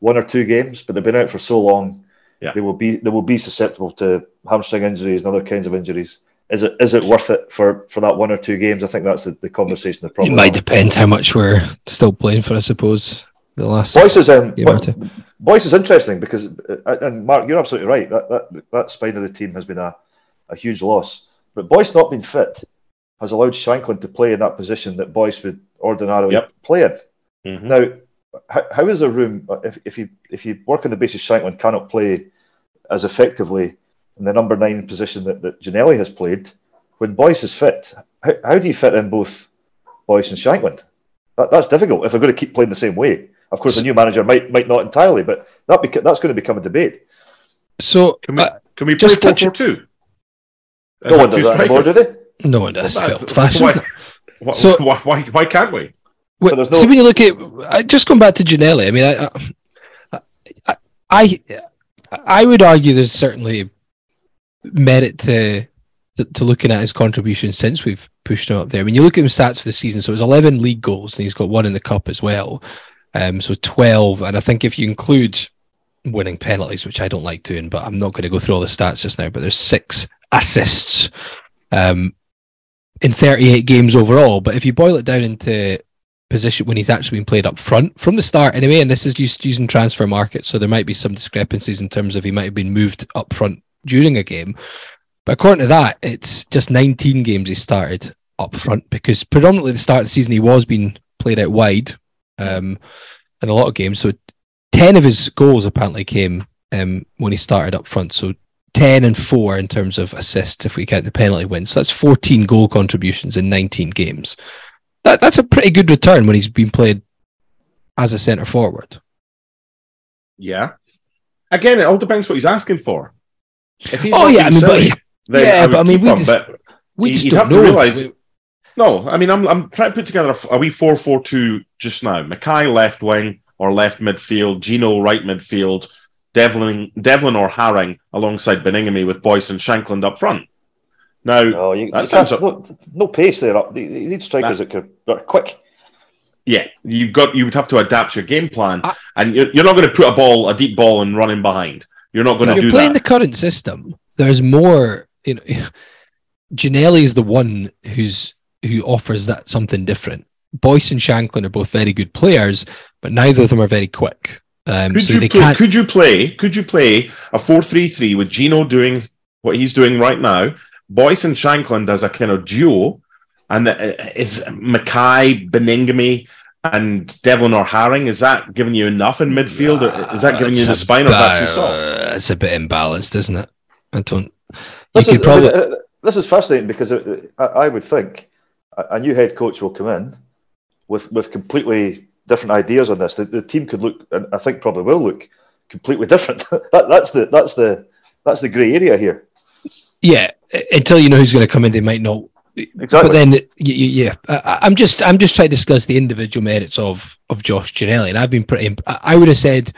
one or two games, but they've been out for so long yeah. they will be they will be susceptible to hamstring injuries and other kinds of injuries. Is it is it worth it for, for that one or two games? I think that's the, the conversation. The problem. It might depend how much we're still playing for. I suppose the last Boyce is um, Boyce is interesting because uh, and Mark, you're absolutely right. That that that spine of the team has been a, a huge loss. But Boyce not being fit has allowed Shankland to play in that position that Boyce would ordinarily yep. play in. Mm-hmm. Now how, how is a room if, if you if you work on the basis Shankland cannot play as effectively in the number nine position that, that Ginnelly has played when Boyce is fit? How, how do you fit in both Boyce and Shankland? That, that's difficult if they're going to keep playing the same way. Of course, the new manager might might not entirely, but that beca- that's going to become a debate. So can we, uh, can we play four four two? No one does that anymore, do they? No one does. Well, fashion. Why, why, so why, why, why can't we? Well, no... See, when you look at just going back to Ginnelly, I mean, I, I, I, I would argue there's certainly merit to, to, to looking at his contribution since we've pushed him up there. I mean, you look at his stats for the season, so it was 11 league goals, and he's got one in the cup as well. Um, so 12, and I think if you include winning penalties, which I don't like doing, but I'm not going to go through all the stats just now. But there's six assists um, in 38 games overall. But if you boil it down into position when he's actually been played up front from the start anyway. And this is just using Transfermarkt, so there might be some discrepancies in terms of he might have been moved up front during a game. But according to that, it's just 19 games he started up front because predominantly the start of the season he was being played out wide um, in a lot of games. So 10 of his goals apparently came um, when he started up front. So 10 and 4 in terms of assists if we count the penalty wins. So that's 14 goal contributions in 19 games that, that's a pretty good return when he's been played as a centre forward. Yeah. Again, it all depends what he's asking for. If he's oh yeah, I mean, silly, but, yeah, I but I mean, we just we just don't know. realize No, I mean I'm I'm trying to put together a, a wee four four two just now. McKay left wing or left midfield, Gino right midfield, Devlin Devlin or Haring alongside Baningime with Boyce and Shankland up front. Now No, you, that you sounds can't- no, no pace there. Up. You you need strikers that, could, that are quick. yeah, you've got you would have to adapt your game plan, I- and you're, you're not going to put a ball, a deep ball, and run in behind. You're not going if to you're playing that. the current system, there's more. You know, Ginnelly is the one who's who offers that something different. Boyce and Shankland are both very good players, but neither of them are very quick. Um, Could so you they play, can't. could you play could you play a four three three with Gino doing what he's doing right now, Boyce and Shankland as a kind of duo, and the, is McKay, Baningime, and Devlin or Haring? Is that giving you enough in midfield, or is that giving you the a spine, or is that too bit- soft? It's a bit imbalanced, isn't it? I don't. You This could is, probably. uh, this is fascinating because uh, I, I would think a, a new head coach will come in with with completely different ideas on this. The, the team could look, and I think probably will look, completely different. that, that's the that's the that's the grey area here. Yeah, until you know who's going to come in, they might not. Exactly. But then, yeah, I'm just I'm just trying to discuss the individual merits of of Josh Ginnelly, and I've been pretty. I would have said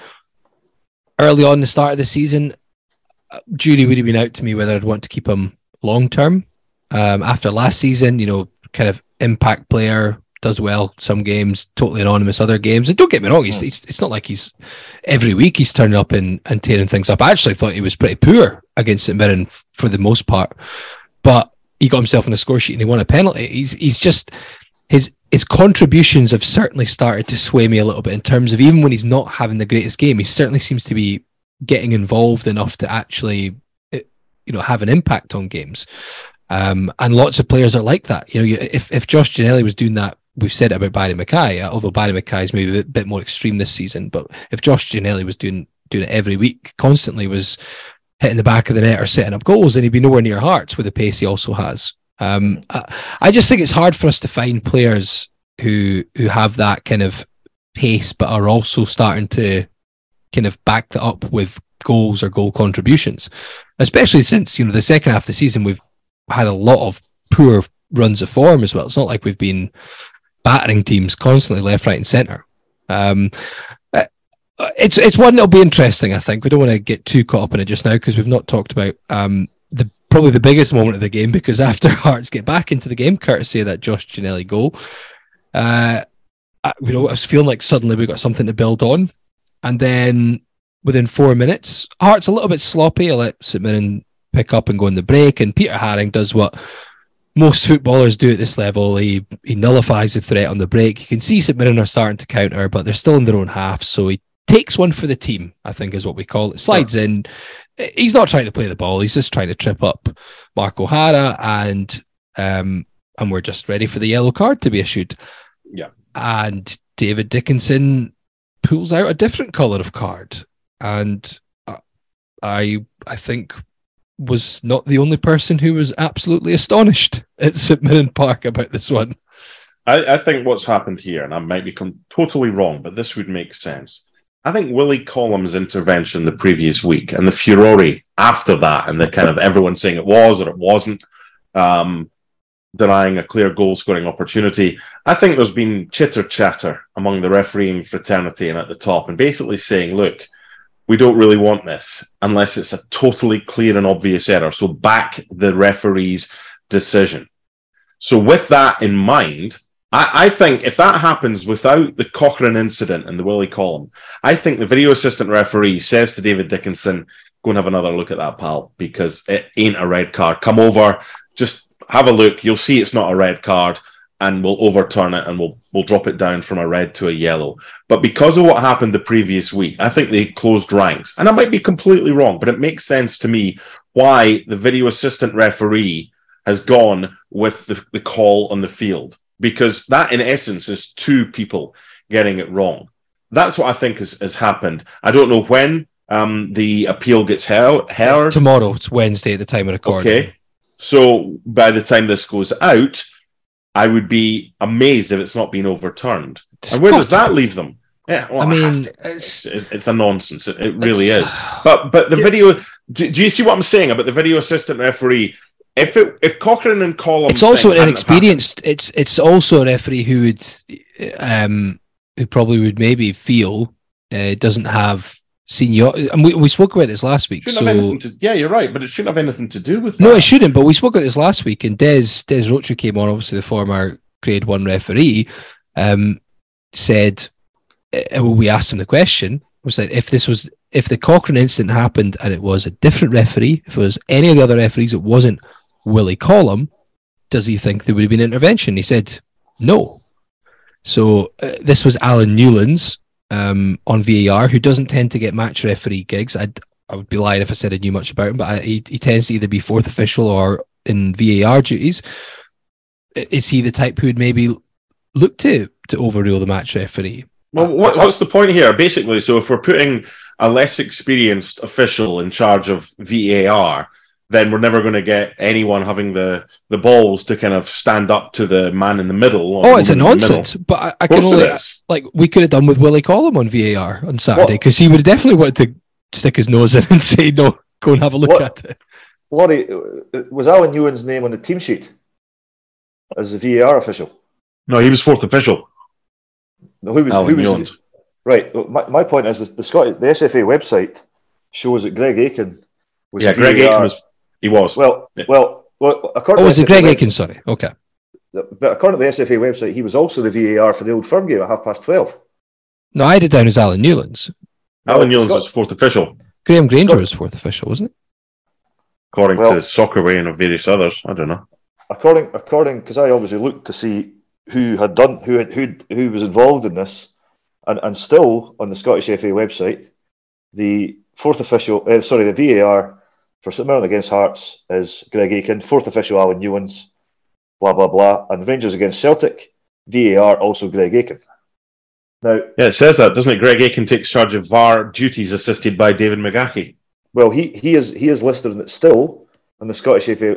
early on the start of the season, uh, jury would have been out to me whether I'd want to keep him long term. Um, after last season, you know, kind of impact player does well some games, totally anonymous other games. And don't get me wrong, he's, he's it's not like he's every week he's turning up and, and tearing things up. I actually thought he was pretty poor against St Mirren for the most part, but he got himself on the score sheet and he won a penalty. He's he's just his his contributions have certainly started to sway me a little bit in terms of even when he's not having the greatest game, he certainly seems to be getting involved enough to actually eh, you know have an impact on games. Um, and lots of players are like that. You know, if if Josh Ginnelly was doing that, we've said about Barry McKay, uh, although Barry McKay is maybe a bit, bit more extreme this season. But if Josh Ginnelly was doing doing it every week, constantly was hitting the back of the net or setting up goals, then he'd be nowhere near Hearts with the pace he also has. Um, I, I just think it's hard for us to find players who who have that kind of pace, but are also starting to kind of back that up with goals or goal contributions. Especially since you know the second half of the season, we've had a lot of poor runs of form as well. It's not like we've been battering teams constantly left, right, and centre. Um, uh, it's it's one that'll be interesting. I think we don't want to get too caught up in it just now because we've not talked about um, the probably the biggest moment of the game because after Hearts get back into the game, courtesy of that Josh Ginnelly goal, uh, I, you know, I was feeling like suddenly we got something to build on, and then within four minutes, Hearts a little bit sloppy. I let St pick up and go in the break, and Peter Haring does what most footballers do at this level. He he nullifies the threat on the break. You can see St Mirren are starting to counter, but they're still in their own half. So he takes one for the team, I think is what we call it. Slides in. He's not trying to play the ball. He's just trying to trip up Mark O'Hara, and um, and we're just ready for the yellow card to be issued. Yeah. And David Dickinson pulls out a different color of card, and uh, I I think was not the only person who was absolutely astonished at St Mirren Park about this one. I, I think what's happened here, and I might be totally wrong, but this would make sense. I think Willie Collum's intervention the previous week and the furore after that, and the kind of everyone saying it was or it wasn't, um, denying a clear goal scoring opportunity. I think there's been chitter chatter among the refereeing fraternity and at the top, and basically saying, look, we don't really want this unless it's a totally clear and obvious error. So back the referee's decision. So with that in mind, I, I think if that happens without the Cochrane incident and the Willie Collum, I think the video assistant referee says to David Dickinson, go and have another look at that, pal, because it ain't a red card. Come over, just have a look. You'll see it's not a red card, and we'll overturn it and we'll we'll drop it down from a red to a yellow. But because of what happened the previous week, I think they closed ranks. And I might be completely wrong, but it makes sense to me why the video assistant referee has gone with the, the call on the field because that in essence is two people getting it wrong that's what i think has, has happened i don't know when um, the appeal gets held, heard Tomorrow, it's Wednesday at the time of recording. okay so by the time this goes out i would be amazed if it's not been overturned. And where does that leave them? Yeah well, I mean, to- it's, it's, a nonsense. It, it really is. But but the video do, do you see what i'm saying about the video assistant referee? If it if Cochrane and Collum, It's also an inexperienced. It's it's also a referee who would, um, who probably would maybe feel uh, doesn't have senior. And we, we spoke about this last week. So to, yeah, you're right, but it shouldn't have anything to do with that. no, it shouldn't. But we spoke about this last week, and Des Des Roache came on, obviously the former Grade One referee, um, said, uh, well, we asked him the question, was that if this was if the Cochrane incident happened and it was a different referee, if it was any of the other referees, it wasn't Willie Collum, does he think there would have been intervention? He said no. So uh, this was Alan Newlands um, on VAR, who doesn't tend to get match referee gigs. I'd, I would be lying if I said I knew much about him, but I, he, he tends to either be fourth official or in VAR duties. Is he the type who would maybe look to to overrule the match referee? Well, what, what's the point here? Basically, so if we're putting a less experienced official in charge of VAR, then we're never going to get anyone having the, the balls to kind of stand up to the man in the middle. Oh, it's a woman in the middle. nonsense. But I, I can only like we could have done with Willie Collum on VAR on Saturday because he would have definitely wanted to stick his nose in and say no, go and have a look What? at it. Laurie, uh, was Alan Ewan's name on the team sheet as the VAR official? No, he was fourth official. No, who was, Alan who was Newlands. right? My, my point is the, the Scot- the SFA website shows that Greg Aitken was Yeah, the Greg VAR. Aitken was. He was. Well, Yeah. well, well. According Oh, to was the it Greg SFA Aitken? Sorry. Okay. But according to the SFA website, he was also the VAR for the Old Firm game at half past twelve. No, I had it down as Alan Newlands. Alan Well, Newlands Scott- was fourth official, Graham Grainger Scott- was fourth official, wasn't it? according Well- to Soccerway and various others. I don't know. According, according, because I obviously looked to see who had done, who had, who who was involved in this, and and still on the Scottish FA website, the fourth official, uh, sorry, the VAR for St Mirren against Hearts is Greg Aitken, fourth official Alan Newlands, blah blah blah, and Rangers against Celtic, VAR also Greg Aitken. Now, Yeah, it says that, doesn't it? Greg Aitken takes charge of VAR duties, assisted by David McGahey. well, he he is he is listed in it still on the Scottish FA,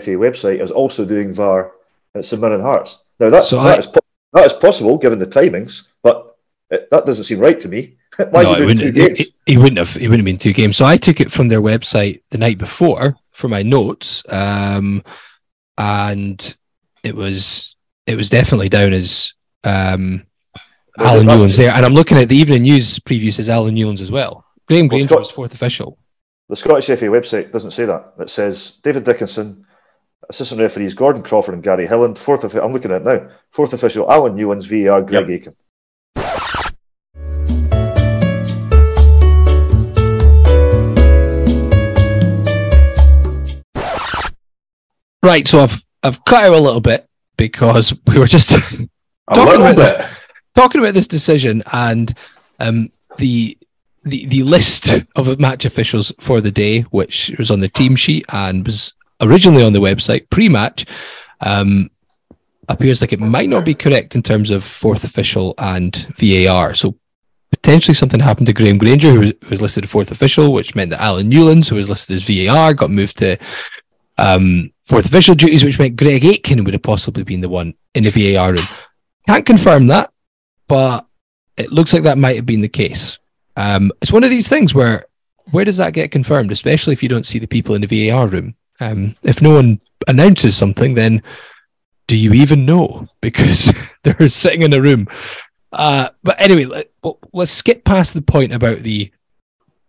FA website as also doing VAR at St Mirren Hearts. Now that So that I- is that is possible given the timings, but it, that doesn't seem right to me. Why no, he it wouldn't, games? he, he wouldn't have. He wouldn't have been two games. So I took it from their website the night before for my notes, um, and it was it was definitely down as um, Well, Alan Newlands there. And I'm looking at the Evening News preview says Alan Newlands as well. Graham Well, Grainger was fourth official. The Scottish FA website doesn't say that. It says David Dickinson, assistant referees Gordon Crawford and Gary Hilland. Fourth, offi- I'm looking at it now. Fourth official Alan Newlands, VAR Greg Aitken. Right. So I've I've cut out a little bit because we were just Talking about this- talking about this decision and um, the the the list of match officials for the day, which was on the team sheet and was originally on the website pre-match, um, appears like it might not be correct in terms of fourth official and VAR. So potentially something happened to Graham Grainger, who was, who was listed fourth official, which meant that Alan Newlands, who was listed as VAR, got moved to um, fourth official duties, which meant Greg Aitken would have possibly been the one in the VAR room. Can't confirm that, but it looks like that might have been the case. Um, it's one of these things where where does that get confirmed, especially if you don't see the people in the VAR room? Um, if no one announces something, then do you even know? Because they're sitting in a room. Uh, but anyway, let, let's skip past the point about the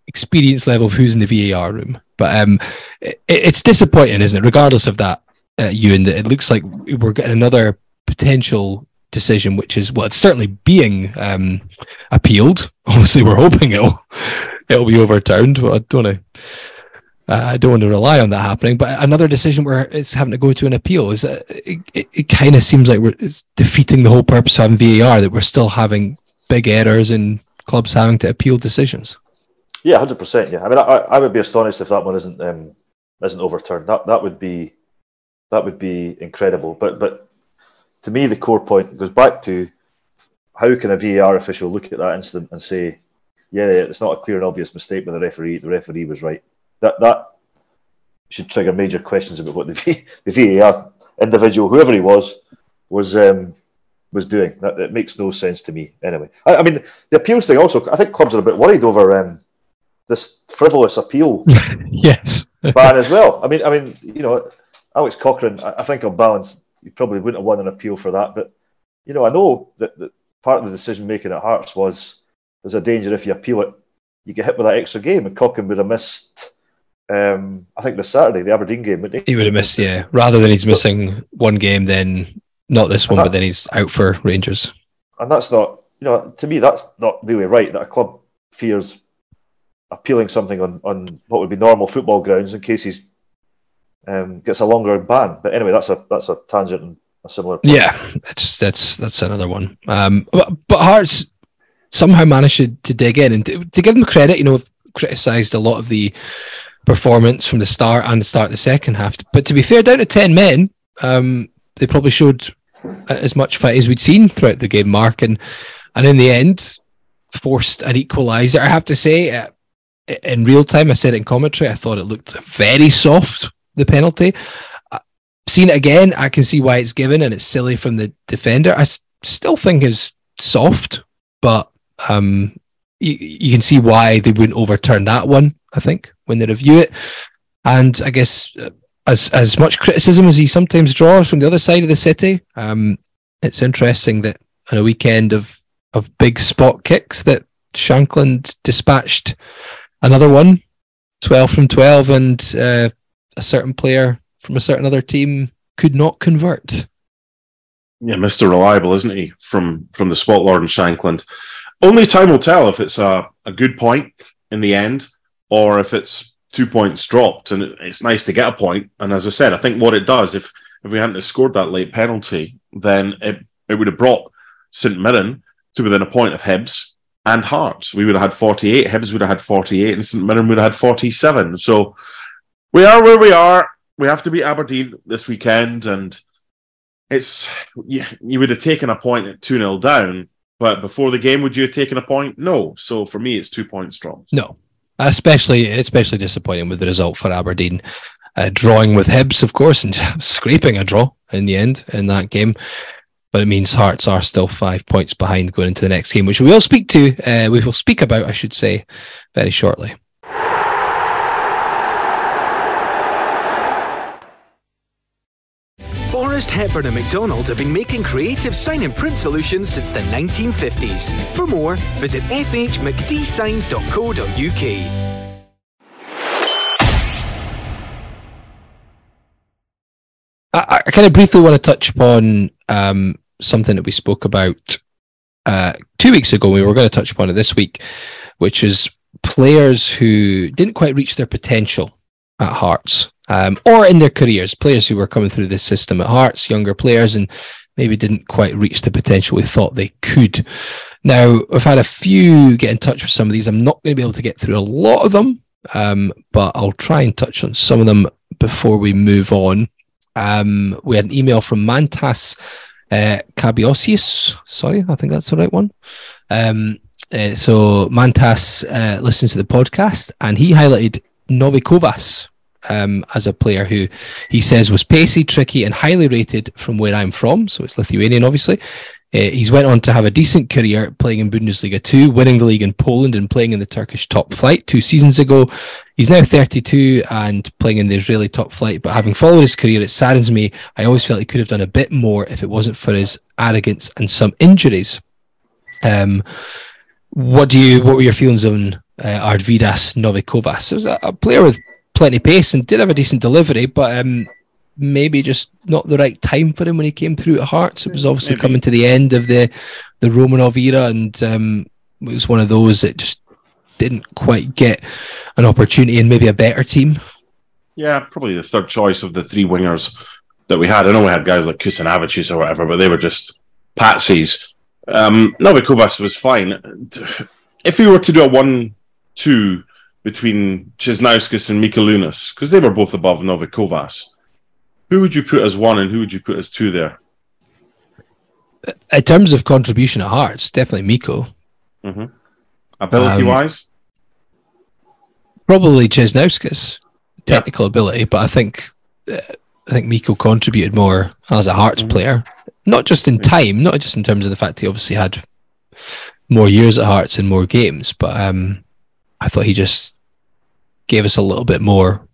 experience level of who's in the VAR room. But um, it, it's disappointing, isn't it? Regardless of that, uh, Ewan, it looks like we're getting another potential decision, which is well, it's certainly being um, appealed. Obviously, we're hoping it'll it'll be overturned. But I don't know. Uh, I don't want to rely on that happening, but another decision where it's having to go to an appeal is that it, it, it kind of seems like we're it's defeating the whole purpose of having VAR that we're still having big errors and clubs having to appeal decisions. Yeah, hundred percent. Yeah, I mean, I, I would be astonished if that one isn't um, isn't overturned. That that would be that would be incredible. But but to me, the core point goes back to how can a VAR official look at that incident and say, yeah, it's not a clear and obvious mistake by the referee. The referee was right. That that should trigger major questions about what the, v, the VAR individual, whoever he was, was um, was doing. That, that makes no sense to me. Anyway, I, I mean, the appeals thing also. I think clubs are a bit worried over um, this frivolous appeal yes. ban as well. I mean, I mean, you know, Alex Cochrane, I, I think on balance, you probably wouldn't have won an appeal for that. But you know, I know that, that part of the decision making at Hearts was there's a danger if you appeal it, you get hit with that extra game, and Cochrane would have missed. Um, I think the Saturday, the Aberdeen game, wouldn't he? He would have missed, yeah. Rather than he's missing one game, then not this one, that- but then he's out for Rangers. and that's not you know to me that's not really right that a club fears appealing something on, on what would be normal football grounds in case he's um, gets a longer ban. But anyway, that's a that's a tangent and a similar. point. Yeah, that's that's that's another one. Um, but, but Hearts somehow managed to, to dig in and to, to give them credit. You know, criticised a lot of the performance from the start and the start of the second half. But to be fair, down to ten men, um, they probably showed as much fight as we'd seen throughout the game, Mark, and and in the end, forced an equaliser. I have to say, uh, in real time, I said it in commentary, I thought it looked very soft. The penalty. Seen it again, I can see why it's given, and it's silly from the defender. I still think it's soft, but um, you, you can see why they wouldn't overturn that one. I think when they review it, and I guess uh, as as much criticism as he sometimes draws from the other side of the city, um, it's interesting that on a weekend of of big spot kicks that Shankland dispatched another one, 12 from 12, and uh, a certain player from a certain other team could not convert. Yeah, Mr. Reliable, isn't he? From from the spot lord in Shankland. Only time will tell if it's a, a good point in the end or if it's two points dropped. And it's nice to get a point. And as I said, I think what it does, if if we hadn't scored that late penalty, then it, it would have brought St Mirren to within a point of Hibs and Hearts. We would have had 48, Hibs would have had 48, and St Mirren would have had 47. So we are where we are. We have to beat Aberdeen this weekend, and it's you, you would have taken a point at 2 0 down, but before the game, would you have taken a point? No. So for me, it's two points dropped. No, especially especially disappointing with the result for Aberdeen. Uh, drawing with Hibs, of course, and scraping a draw in the end in that game. But it means Hearts are still five points behind going into the next game, which we will speak to. Uh, we will speak about, I should say, very shortly. Forrest Hepburn and McDonald have been making creative sign and print solutions since the 1950s. For more, visit fhmcdsigns.co.uk. I, I kind of briefly want to touch upon um, something that we spoke about uh, two weeks ago. We were going to touch upon it this week, which is players who didn't quite reach their potential at Hearts um, or in their careers. Players who were coming through the system at Hearts, younger players, and maybe didn't quite reach the potential we thought they could. Now, I've had a few get in touch with some of these. I'm not going to be able to get through a lot of them, um, but I'll try and touch on some of them before we move on. Um, we had an email from Mantas uh, Cabiosius. Sorry, I think that's the right one. Um, uh, so Mantas uh, listens to the podcast and he highlighted Novikovas um, as a player who he says was pacey, tricky, and highly rated from where I'm from. So it's Lithuanian, obviously. Uh, he's went on to have a decent career playing in Bundesliga 2, winning the league in Poland and playing in the Turkish top flight two seasons ago. He's now 32 and playing in the Israeli top flight, but having followed his career, it saddens me. I always felt he could have done a bit more if it wasn't for his arrogance and some injuries. Um, what do you? What were your feelings on uh, Arvydas Novikovas? It was a, a player with plenty of pace and did have a decent delivery, but um, maybe just not the right time for him when he came through at Hearts. It was obviously Maybe. coming to the end of the the Romanov era, and um, it was one of those that just didn't quite get an opportunity and maybe a better team. Yeah, probably the third choice of the three wingers that we had. I know we had guys like Kusanavicius or whatever, but they were just patsies. Um, Novikovas was fine. If we were to do a one-two between Cesnauskis and Mikoliunas, because they were both above Novikovas, who would you put as one and who would you put as two there? In terms of contribution at Hearts, definitely Miko. Ability-wise, Probably Cesnauskis, technical ability, but I think uh, I think Miko contributed more as a Hearts Mhm. player, not just in time, not just in terms of the fact he obviously had more years at Hearts and more games, but um, I thought he just gave us a little bit more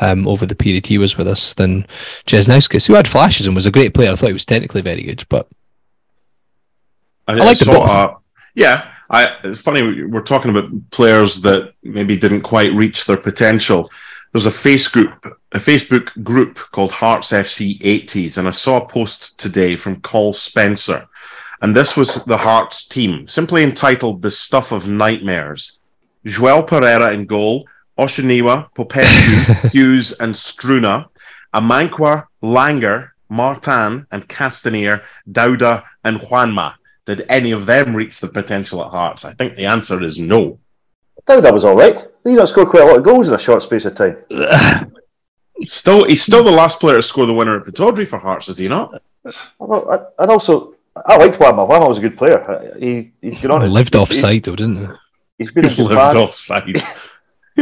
um, over the period he was with us than Cesnauskis, who had flashes and was a great player. I thought he was technically very good, but I, I like the both. Uh, yeah, I, it's funny we're talking about players that maybe didn't quite reach their potential. There's a face group, a Facebook group called Hearts FC 80s, and I saw a post today from Col Spencer, and this was the Hearts team, simply entitled "The Stuff of Nightmares." Joel Pereira in goal, Oshaniwa, Popescu, Hughes, and Struna, Amankwa, Langer, Martin, and Castanier, Dauda, and Juanma. Did any of them reach the potential at Hearts? I think the answer is no. Dauda was all right. He not scored quite a lot of goals in a short space of time. still, he's still the last player to score the winner at Pittodrie for Hearts, is he not? Well, and also, I liked Juanma. Juanma was a good player. He, he's gone on. Lived offside, though, didn't he? He's been in Japan. offside.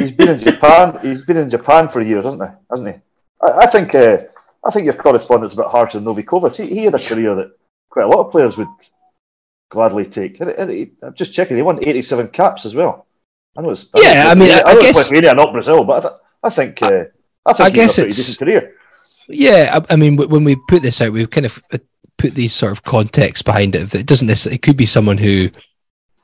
he's been in Japan. He's been in Japan for years, hasn't he? Hasn't he? I, I think. Uh, I think your correspondence about Hearts and Novikovich. He, he, had a career that quite a lot of players would gladly take. And, and he, I'm just checking. He won 87 caps as well. I know it's. Yeah, I, I mean, I, I, guess Lithuania, not Brazil, but I, th- I think. Uh, I think I guess it's career. Yeah, I, mean, when we put this out, we've kind of uh, put these sort of context behind it. It doesn't necessarily. It could be someone who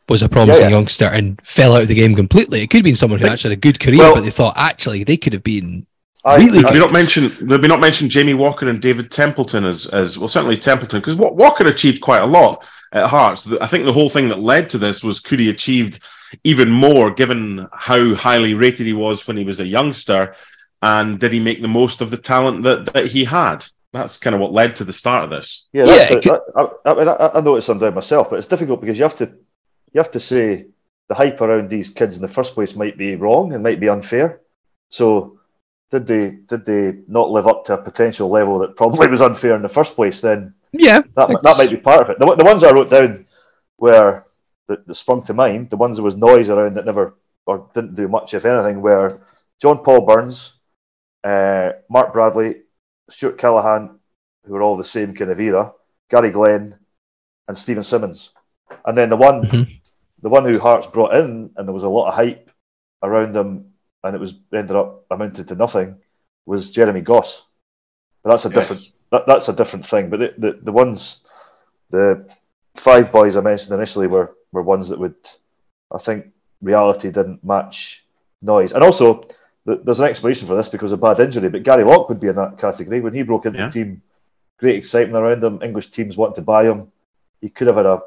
was a promising yeah, yeah. youngster and fell out of the game completely. It could have been someone who actually had a good career, well, but they thought actually they could have been I, really. Have we not mentioned? Have we not mentioned Jamie Walker and David Templeton as as well? Certainly Templeton, because what Walker achieved quite a lot at Hearts. I think the whole thing that led to this was could he achieved even more, given how highly rated he was when he was a youngster, and did he make the most of the talent that that he had? That's kind of what led to the start of this. Yeah, yeah. I, I, I, I noticed I'm down myself, but it's difficult because you have to you have to say the hype around these kids in the first place might be wrong and might be unfair. So did they did they not live up to a potential level that probably was unfair in the first place? Then yeah, that that might be part of it. The, the ones I wrote down were that, that sprung to mind. The ones there was noise around that never or didn't do much, if anything, were John Paul Burns, uh, Mark Bradley, Stuart Callaghan, who were all the same kind of era, Gary Glen, and Stephen Simmons. And then the one mm-hmm the one who Hearts brought in, and there was a lot of hype around them, and it was ended up amounted to nothing, was Jeremy Goss. But that's a yes. different that, that's a different thing. But the, the, the ones, the five boys I mentioned initially were were ones that would, I think, reality didn't match noise, and also there's an explanation for this because of bad injury. But Gary Locke would be in that category when he broke into yeah. the team. Great excitement around him. English teams wanted to buy him. He could have had a,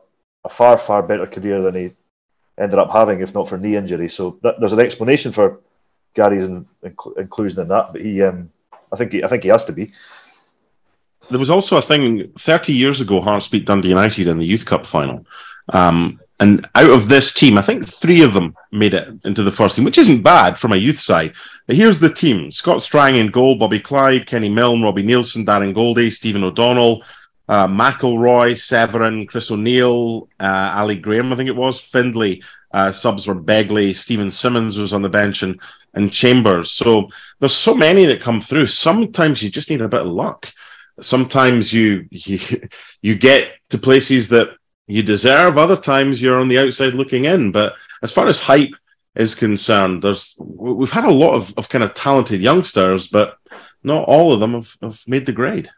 a far far better career than he ended up having, if not for knee injury. So that, there's an explanation for Gary's in, inclusion in that, but he, um, I think, he, I think he has to be. There was also a thing 30 years ago. Hearts beat Dundee United in the Youth Cup final, um, and out of this team, I think three of them made it into the first team, which isn't bad from a youth side. But here's the team: Scott Strang in goal, Bobby Clyde, Kenny Milne, Robbie Neilson, Darren Goldie, Stephen O'Donnell, uh, McElroy, Severin, Chris O'Neill, uh, Ali Graham, I think it was, Findlay. Uh, subs were Begley, Stephen Simmons was on the bench, and, and Chambers. So there's so many that come through. Sometimes you just need a bit of luck. Sometimes you you, you get to places that you deserve. Other times you're on the outside looking in. But as far as hype is concerned, there's we've had a lot of, of kind of talented youngsters, but not all of them have, have made the grade.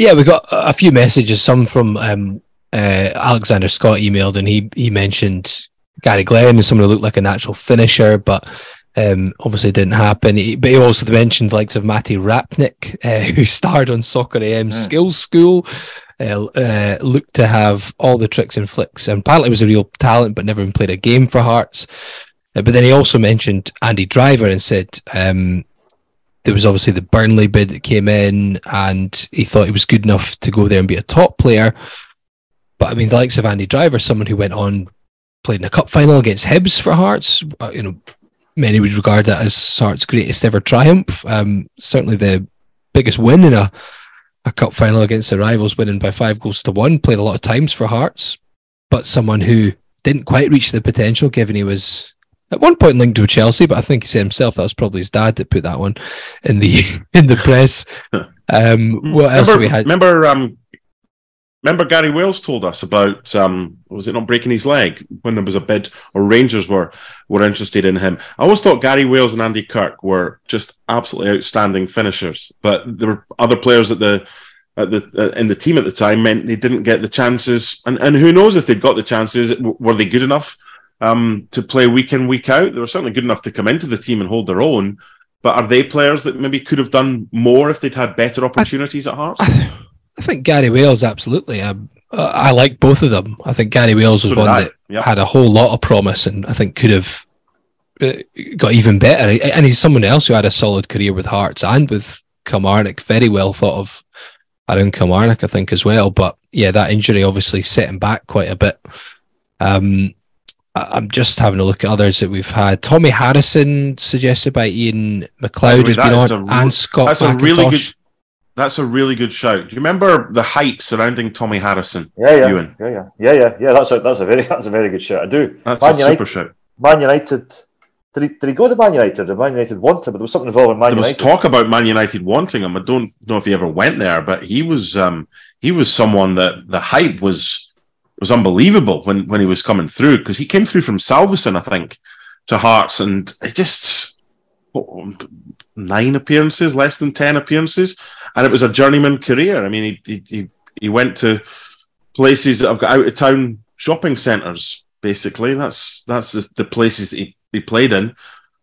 Yeah, we got a few messages. Some from um, uh, Alexander Scott emailed, and he he mentioned Gary Glen as someone who looked like a natural finisher, but um, obviously didn't happen. He, but he also mentioned the likes of Matty Rapnick, uh, who starred on Soccer AM mm. Skills School. Uh, uh, looked to have all the tricks and flicks, and apparently was a real talent, but never even played a game for Hearts. Uh, but then he also mentioned Andy Driver and said um, there was obviously the Burnley bid that came in, and he thought he was good enough to go there and be a top player. But I mean, the likes of Andy Driver, someone who went on, played in a cup final against Hibs for Hearts, uh, you know, many would regard that as Hearts' greatest ever triumph. Um, certainly the biggest win in a, a cup final against the rivals, winning by five goals to one. Played a lot of times for Hearts, but someone who didn't quite reach the potential given he was at one point linked to Chelsea, but I think he said himself that was probably his dad that put that one in the in the press. Um, what else remember, we had? Remember, um, remember Gary Wales told us about um, was it not breaking his leg when there was a bid or Rangers were were interested in him. I always thought Gary Wales and Andy Kirk were just absolutely outstanding finishers, but there were other players at the at the uh, in the team at the time meant they didn't get the chances. And and who knows if they'd got the chances, were they good enough um, to play week in week out? They were certainly good enough to come into the team and hold their own. But are they players that maybe could have done more if they'd had better opportunities I, at Hearts? I, I, think Gary Wales absolutely. I, uh, I like both of them. I think Gary Wales was so one that yep. had a whole lot of promise and I think could have uh, got even better. And he's someone else who had a solid career with Hearts and with Kilmarnock. Very well thought of around Kilmarnock, I think, as well. But yeah, that injury obviously set him back quite a bit. Um, I'm just having a look at others that we've had. Tommy Harrison, suggested by Ian McLeod, has been on, a, and Scott That's McIntosh. a really good. That's a really good shout. Do you remember the hype surrounding Tommy Harrison? Yeah, yeah, Ewan? yeah, yeah, yeah, yeah, yeah. That's a that's a very that's a very good shout. I do. That's Man a United, super shout. Man United did he, did he go to Man United? Did Man United want him? But there was something involving Man there United. There was talk about Man United wanting him. I don't know if he ever went there, but he was um, he was someone that the hype was was unbelievable when when he was coming through because he came through from Salvesen, I think, to Hearts, and it just nine appearances, less than ten appearances, and it was a journeyman career. I mean, he he he went to places that I've got out of town shopping centres. Basically, that's that's the, the places that he he played in.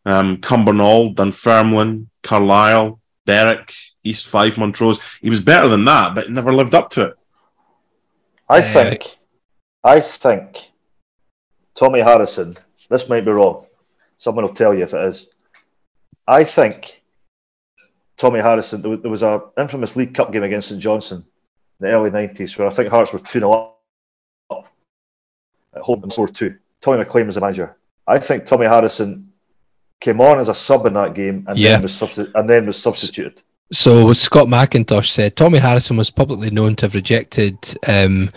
Um, Cumbernauld, Dunfermline, Carlisle, Berwick, East Fife, Montrose. He was better than that, but never lived up to it. I think, I think Tommy Harrison, this might be wrong. Someone will tell you if it is. I think Tommy Harrison, there was an infamous League Cup game against St Johnstone in the early 90s where I think Hearts were 2 0 up at home and 4 2. Tommy McLean was the manager. I think Tommy Harrison came on as a sub in that game and yeah. then was and then was substituted. So Scott McIntosh said Tommy Harrison was publicly known to have rejected um,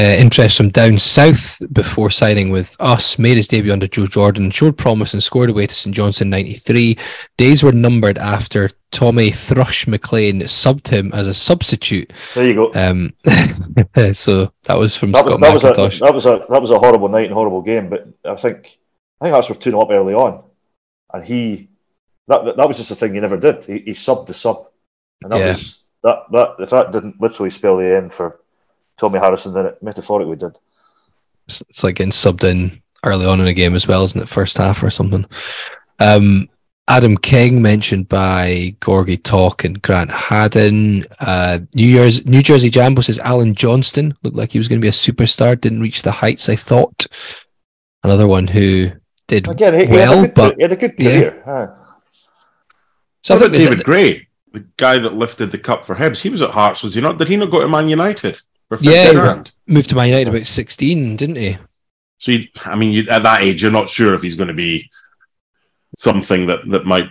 interest from down south before signing with us. Made his debut under Joe Jordan, showed promise and scored away to St Johnstone '93. Days were numbered after Tommy Thrush McLean subbed him as a substitute. There you go. Um, so that was from that Scott was, that McIntosh. Was a, that was a that was a horrible night and horrible game. But I think I think that's for two up early on, and he that, that, that was just a thing he never did. He, he subbed the sub, and that yeah. was that that if that didn't literally spell the end for Tommy Harrison, did it metaphorically did. It's, it's like getting subbed in early on in a game as well, isn't it? First half or something. Um, Adam King mentioned by Gorgie Talk and Grant Haddon. Uh, New Year's New Jersey Jambo says Alan Johnston looked like he was going to be a superstar, didn't reach the heights I thought. Another one who did Again, he, well, he but he had a good career. Yeah. So I think David Gray, the guy that lifted the cup for Hibs, he was at Hearts, was he not? Did he not go to Man United? Yeah, grand? moved to Man United about sixteen, didn't he? So, you, I mean, you, at that age, you're not sure if he's going to be something that, that might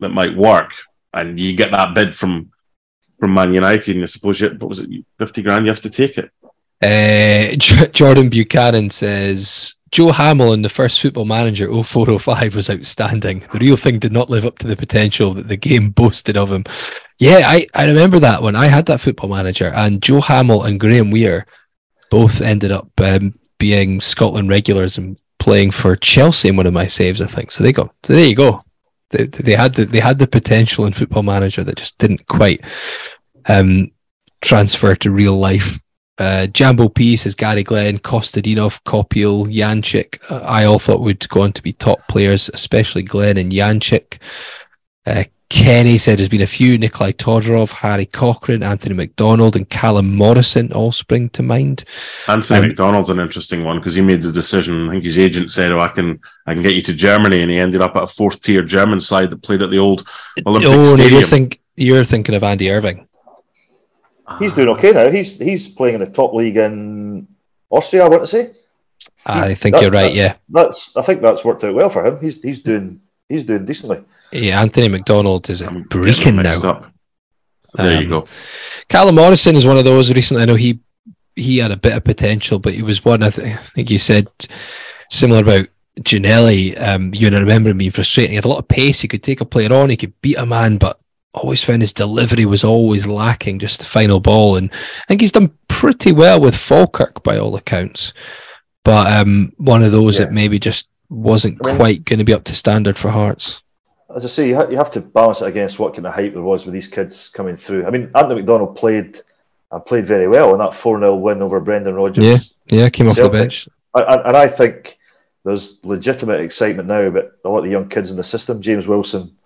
that might work, and you get that bid from from Man United, and I suppose you, what was it, fifty grand? You have to take it. Uh, Jordan Buchanan says Joe Hamill in the first Football Manager 0405 was outstanding. The real thing did not live up to the potential that the game boasted of him. Yeah, I, I remember that when I had that Football Manager, and Joe Hamill and Graham Weir both ended up um, being Scotland regulars and playing for Chelsea in one of my saves, I think. So they go. So there you go. They, they had the they had the potential in Football Manager that just didn't quite um, transfer to real life uh, Jambo P says Gary Glen, Kostadinov, Kopiel, Jančík. Uh, I all thought would go on to be top players, especially Glen and Jančík. Uh, Kenny said there's been a few Nikolai Todorov, Harry Cochrane, Anthony McDonald, and Callum Morrison all spring to mind. Anthony um, McDonald's an interesting one because he made the decision. I think his agent said, "Oh, I can, I can get you to Germany," and he ended up at a fourth-tier German side that played at the old Olympic oh, Stadium. No, you're, think, you're thinking of Andy Irving. He's doing okay now. He's he's playing in the top league in Austria. I want to say. I think that, you're right. That, yeah, that's. I think that's worked out well for him. He's he's doing he's doing decently. Yeah, Anthony McDonald is at Brechin now. Up. There um, you go. Callum Morrison is one of those recently. I know he he had a bit of potential, but he was one. I, th- I think you said similar about Ginnelly. Um, you know, remember him being frustrating. He had a lot of pace. He could take a player on. He could beat a man, but always found his delivery was always lacking, just the final ball. And I think he's done pretty well with Falkirk by all accounts. But um, one of those Yeah. that maybe just wasn't I mean- quite going to be up to standard for Hearts. As I say, you, ha- you have to balance it against what kind of hype there was with these kids coming through. I mean, Anthony McDonald played and played very well in that 4 0 win over Brendan Rodgers. Yeah. Yeah, came off Celtic. the bench. I- I- and I think there's legitimate excitement now about a lot of the young kids in the system. James Wilson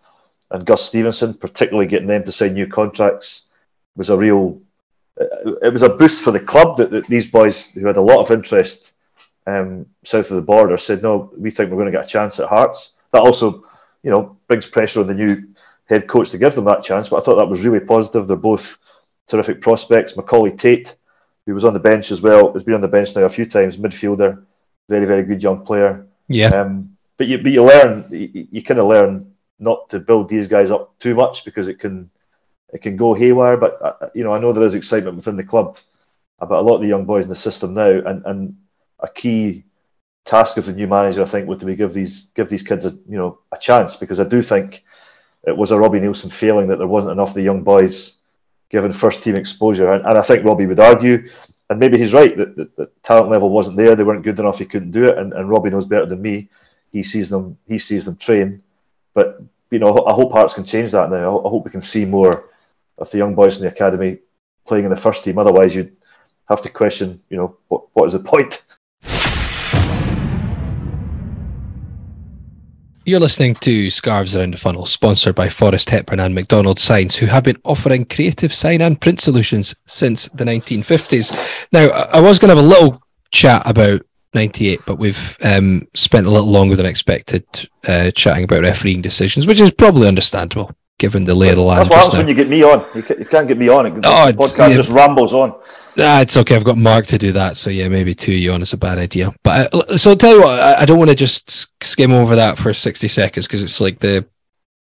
and Gus Stevenson, particularly getting them to sign new contracts, was a real. It was a boost for the club that, that these boys who had a lot of interest um, south of the border said, "No, we think we're going to get a chance at Hearts." That also, you know, brings pressure on the new head coach to give them that chance. But I thought that was really positive. They're both terrific prospects. Macaulay Tate, who was on the bench as well, has been on the bench now a few times. Midfielder, very very good young player. Yeah. Um, but you but you learn you, you kind of learn not to build these guys up too much because it can it can go haywire. But uh, you know I know there is excitement within the club about a lot of the young boys in the system now, and and a key task of the new manager I think would to be give these give these kids a you know a chance because I do think it was a Robbie Neilson failing that there wasn't enough of the young boys given first team exposure, and, and I think Robbie would argue. And maybe he's right that, that talent level wasn't there. They weren't good enough. He couldn't do it. And, and Robbie knows better than me. He sees them. He sees them train. But you know, I hope Hearts can change that now. I I hope we can see more of the young boys in the academy playing in the first team. Otherwise, you'd have to question. You know, what what is the point? You're listening to Scarves Around the Funnel, sponsored by Forrest Hepburn and McDonald Signs, who have been offering creative sign and print solutions since the 1950s. Now, I was going to have a little chat about 98, but we've um, spent a little longer than expected uh, chatting about refereeing decisions, which is probably understandable given the lay of the land. That's what when you get me on. You, ca- you can't get me on. It, Oh, the podcast yeah. just rambles on. Ah, it's okay. I've got Mark to do that, so yeah, maybe two of you on is a bad idea. But uh, so I'll tell you what, I, I don't want to just skim over that for sixty seconds because it's like the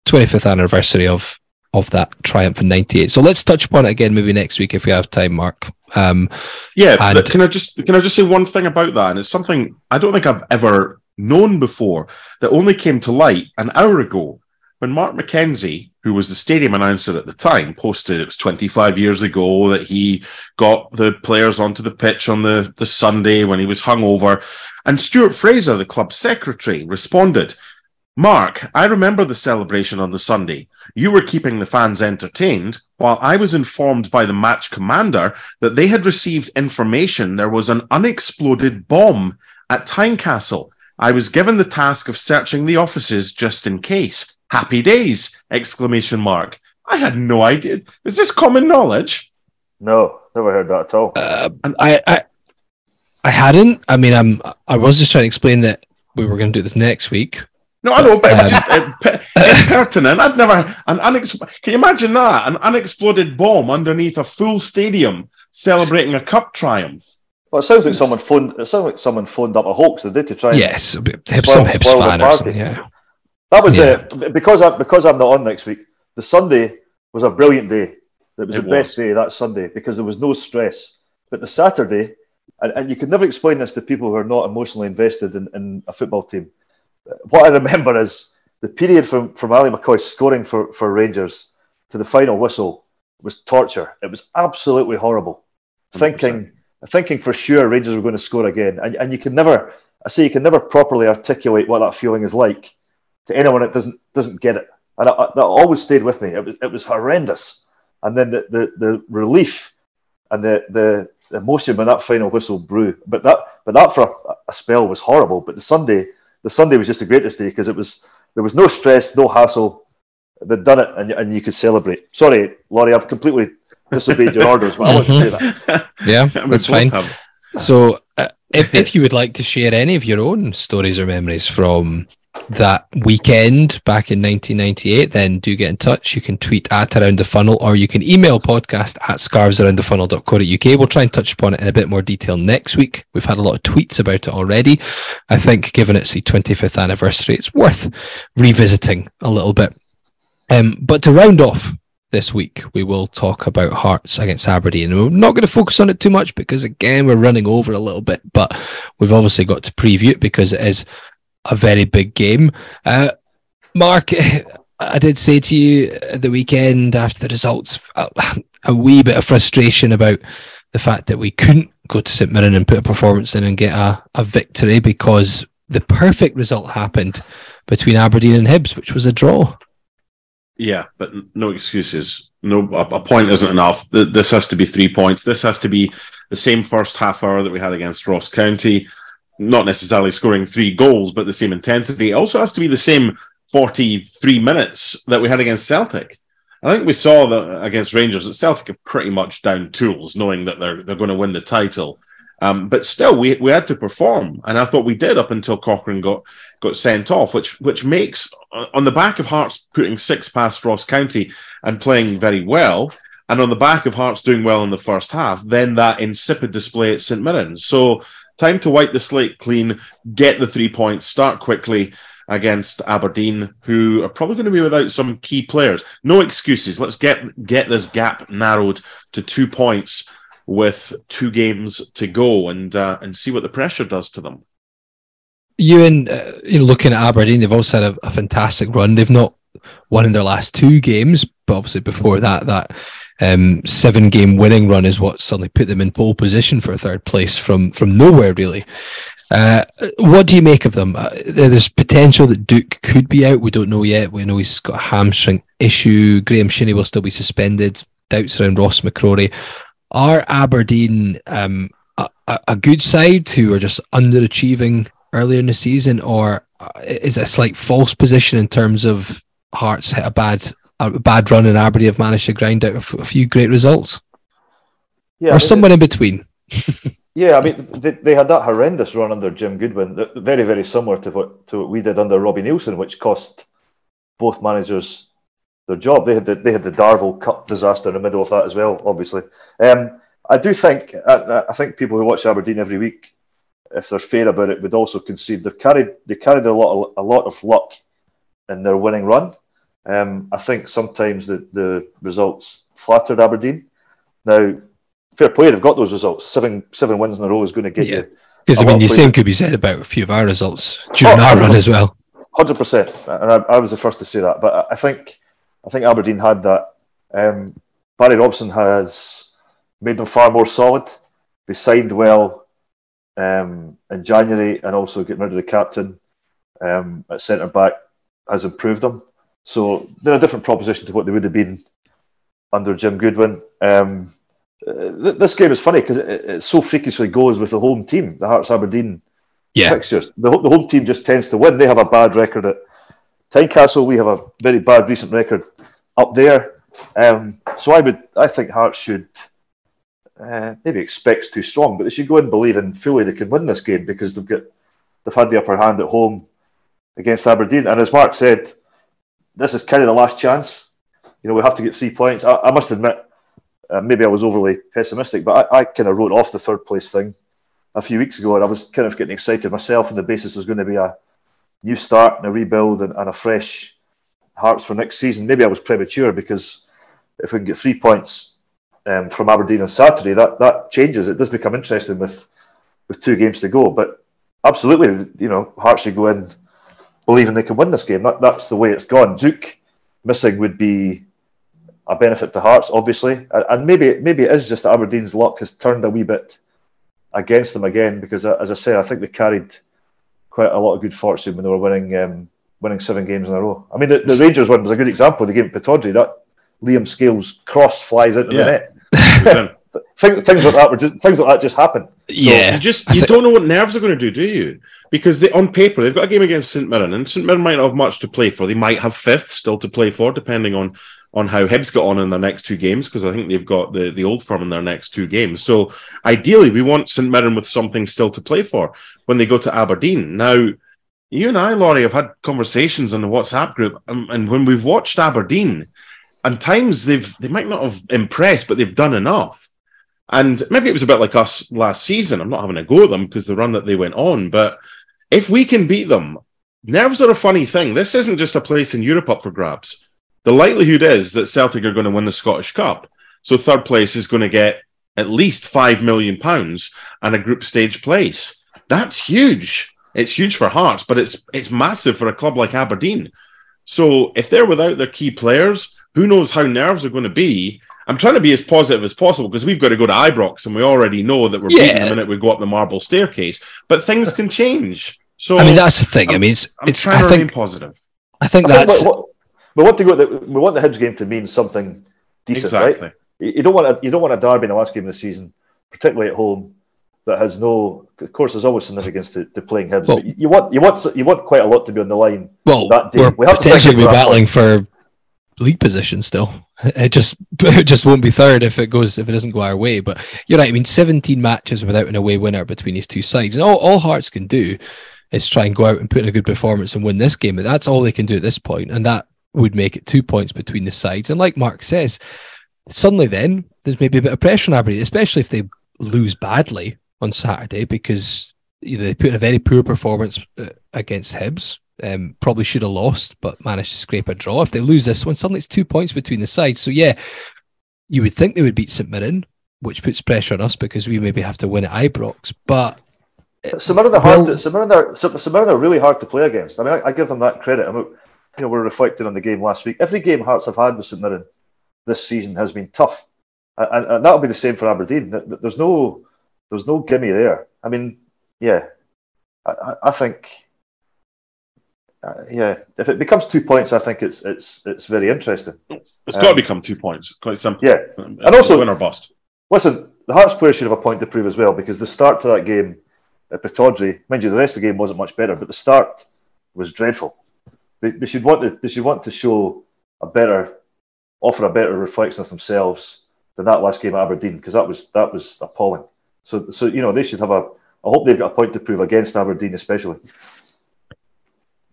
twenty fifth anniversary of of that triumph in ninety eight. So let's touch upon it again maybe next week if we have time, Mark. Um, Yeah, And- but can I just can I just say one thing about that? And it's something I don't think I've ever known before that only came to light an hour ago when Mark McKenzie, who was the stadium announcer at the time, posted it was 25 years ago that he got the players onto the pitch on the, the Sunday when he was hungover. And Stuart Fraser, the club secretary, responded, Mark, I remember the celebration on the Sunday. You were keeping the fans entertained, while I was informed by the match commander that they had received information there was an unexploded bomb at Tynecastle. I was given the task of searching the offices just in case. Happy days! Exclamation mark. I had no idea. Is this common knowledge? No, never heard that at all. uh, I, I I hadn't. I mean, I'm. I was just trying to explain that we were going to do this next week. No, I know, but it was Um, just uh, impertinent. I'd never an unex- Can you imagine that? An unexploded bomb underneath a full stadium celebrating a cup triumph. Well, it sounds like someone phoned. It sounds like someone phoned up a hoax. They did to try. And, Yes, a bit- hip, Spoil- some Hibs fan or something. Yeah. That was uh, Yeah. it. Because I because I'm not on next week. The Sunday was a brilliant day. It was It the best day that Sunday because there was no stress. But the Saturday, and, and you can never explain this to people who are not emotionally invested in, in a football team. What I remember is the period from, from Ally McCoist scoring for, for Rangers to the final whistle was torture. It was absolutely horrible. Thinking thinking for sure Rangers were going to score again. And, and you can never I say you can never properly articulate what that feeling is like to anyone that doesn't doesn't get it. And I, I, that always stayed with me. It was it was horrendous. And then the, the, the relief and the, the emotion when that final whistle blew. But that but that for a, a spell was horrible. But the Sunday the Sunday was just the greatest day because it was there was no stress, no hassle. They'd done it, and, and you could celebrate. Sorry, Laurie, I've completely disobeyed your orders, but I want to say that. Yeah, We that's fine. have- So, uh, if if you would like to share any of your own stories or memories from that weekend back in 1998, then do get in touch. You can tweet at around the funnel or you can email podcast at scarvesaroundthefunnel.co.uk. We'll try and touch upon it in a bit more detail next week. We've had a lot of tweets about it already. I think, given it's the 25th anniversary, it's worth revisiting a little bit. Um, but to round off this week, we will talk about Hearts against Aberdeen. We're not going to focus on it too much because, again, we're running over a little bit, but we've obviously got to preview it because it is a very big game. Uh, Mark, I did say to you at the weekend after the results a, a wee bit of frustration about the fact that we couldn't go to St Mirren and put a performance in and get a, a victory because the perfect result happened between Aberdeen and Hibs, which was a draw. Yeah, but no excuses. No, a, point isn't enough. This has to be three points. This has to be the same first half hour that we had against Ross County. Not necessarily scoring three goals, but the same intensity. It also has to be the same 43 minutes that we had against Celtic. I think we saw that against Rangers that Celtic are pretty much down tools, knowing that they're they're going to win the title. Um, but still, we we had to perform, and I thought we did up until Cochrane got got sent off, which which makes on the back of Hearts putting six past Ross County and playing very well, and on the back of Hearts doing well in the first half, then that insipid display at St Mirren. So time to wipe the slate clean, get the three points, start quickly against Aberdeen, who are probably going to be without some key players. No excuses. Let's get get this gap narrowed to two points with two games to go and uh, and see what the pressure does to them. Ewan, uh, you know, looking at Aberdeen, they've also had a, a, fantastic run. They've not won in their last two games, but obviously before that, that um, seven game winning run is what suddenly put them in pole position for third place from from nowhere, really. Uh, what do you make of them? Uh, there's potential that Duk could be out. We don't know yet. We know he's got a hamstring issue. Graham Shinnie will still be suspended. Doubts around Ross McCrorie. Are Aberdeen um, a, a, good side who are just underachieving earlier in the season, or uh, is it a slight false position in terms of Hearts hit a bad a bad run and Aberdeen have managed to grind out a, f- a few great results? Yeah, or somewhere in between. yeah, I mean they, they had that horrendous run under Jim Goodwin, very very similar to what to what we did under Robbie Neilson, which cost both managers their job. They had the, they had the Darvel Cup disaster in the middle of that as well, obviously. Um, I do think I, I, think people who watch Aberdeen every week, if they're fair about it, would also concede they've carried they carried a lot of, a lot of luck in their winning run. Um, I think sometimes the, the results flattered Aberdeen. Now, fair play, they've got those results. Seven seven wins in a row is going to get yeah. you. Because I mean, the same could be said about a few of our results during oh, our run as well. Hundred percent, and I, I, was the first to say that. But I think I think Aberdeen had that. Um, Barry Robson has made them far more solid. They signed well um, in January, and also getting rid of the captain um, at centre back has improved them. So they're a different proposition to what they would have been under Jim Goodwin. Um, th- this game is funny because it, it, so freakishly goes with the home team, the Hearts Aberdeen yeah. fixtures. The, the home team just tends to win. They have a bad record at Tynecastle, we have a very bad recent record up there. Um, so I would, I think Hearts should uh, maybe expects too strong, but they should go and believe in believing fully they can win this game because they've got they've had the upper hand at home against Aberdeen. And as Mark said, this is kind of the last chance. You know, we have to get three points. I, I must admit, uh, maybe I was overly pessimistic, but I, I kind of wrote off the third place thing a few weeks ago, and I was kind of getting excited myself on the basis there's going to be a new start and a rebuild and, and a fresh Hearts for next season. Maybe I was premature because if we can get three points um, from Aberdeen on Saturday, that that changes. It does become interesting with with two games to go. But absolutely, you know, Hearts should go in believing they can win this game. That, that's the way it's gone. Duk missing would be a benefit to Hearts, obviously, and maybe maybe it is just that Aberdeen's luck has turned a wee bit against them again because, uh, as I say, I think they carried quite a lot of good fortune when they were winning um, winning seven games in a row. I mean, the, the Rangers one was a good example. The game at Pittodrie, that Liam Scales cross flies into yeah. the net. things, things like that were just, things like that just happen. So yeah, you just you don't know what nerves are going to do, do you? Because they, on paper they've got a game against St Mirren, and St Mirren might not have much to play for. They might have fifth still to play for, depending on on how Hibs got on in their next two games, because I think they've got the, the old firm in their next two games. So ideally, we want St Mirren with something still to play for when they go to Aberdeen. Now, you and I, Laurie, have had conversations in the WhatsApp group, and, and when we've watched Aberdeen, and times they've they might not have impressed, but they've done enough. And maybe it was a bit like us last season. I'm not having a go at them because the run that they went on, but if we can beat them, nerves are a funny thing. This isn't just a place in Europe up for grabs. The likelihood is that Celtic are going to win the Scottish Cup. So third place is going to get at least five million pounds and a group stage place. That's huge. It's huge for Hearts, but it's it's massive for a club like Aberdeen. So if they're without their key players, who knows how nerves are going to be? I'm trying to be as positive as possible because we've got to go to Ibrox and we already know that we're Yeah. beaten the minute we go up the marble staircase. But things can change. So I mean, that's the thing. I mean, it's, I'm it's trying I to remain think, positive. I think I think that's, what- what- we want to go. The, we want the Hibs game to mean something decent, Exactly. right? You you don't want a you don't want a derby in the last game of the season, particularly at home, that has no. Of course, there's always significance to, to playing Hibs, Well- but you want you want you want quite a lot to be on the line. well, that day. we're have to potentially think be battling for league position still. It just it just won't be third if it goes if it doesn't go our way. But you're right. I mean, 17 matches without an away winner between these two sides, and all, all Hearts can do is try and go out and put in a good performance and win this game. But that's all they can do at this point, and that would make it two points between the sides. And like Mark says, suddenly then there's maybe a bit of pressure on Aberdeen, especially if they lose badly on Saturday because they put in a very poor performance uh, against Hibs. Um, probably should have lost, but managed to scrape a draw. If they lose this one, suddenly it's two points between the sides. So yeah, you would think they would beat St Mirren, which puts pressure on us because we maybe have to win at Ibrox. But St Mirren are hard. Well- to, St Mirren are St St Mirren are really hard to play against. I mean, I, I give them that credit. I mean, you know, we're reflecting on the game last week. Every game Hearts have had with St Mirren this season has been tough, and, and, that'll be the same for Aberdeen. Th- th- There's no, there's no gimme there. I mean, yeah, I, I think, uh, yeah, if it becomes two points, I think it's it's it's very interesting. It's Um, got to become two points. Quite simple. Yeah, and also- win or bust. Listen, the Hearts players should have a point to prove as well because the start to that game at Pittodrie, mind you, the rest of the game wasn't much better, but the start was dreadful. They, they should want to they should want to show a better, offer a better reflection of themselves than that last game at Aberdeen because that was that was appalling. So so you know they should have a. I hope they've got a point to prove against Aberdeen especially.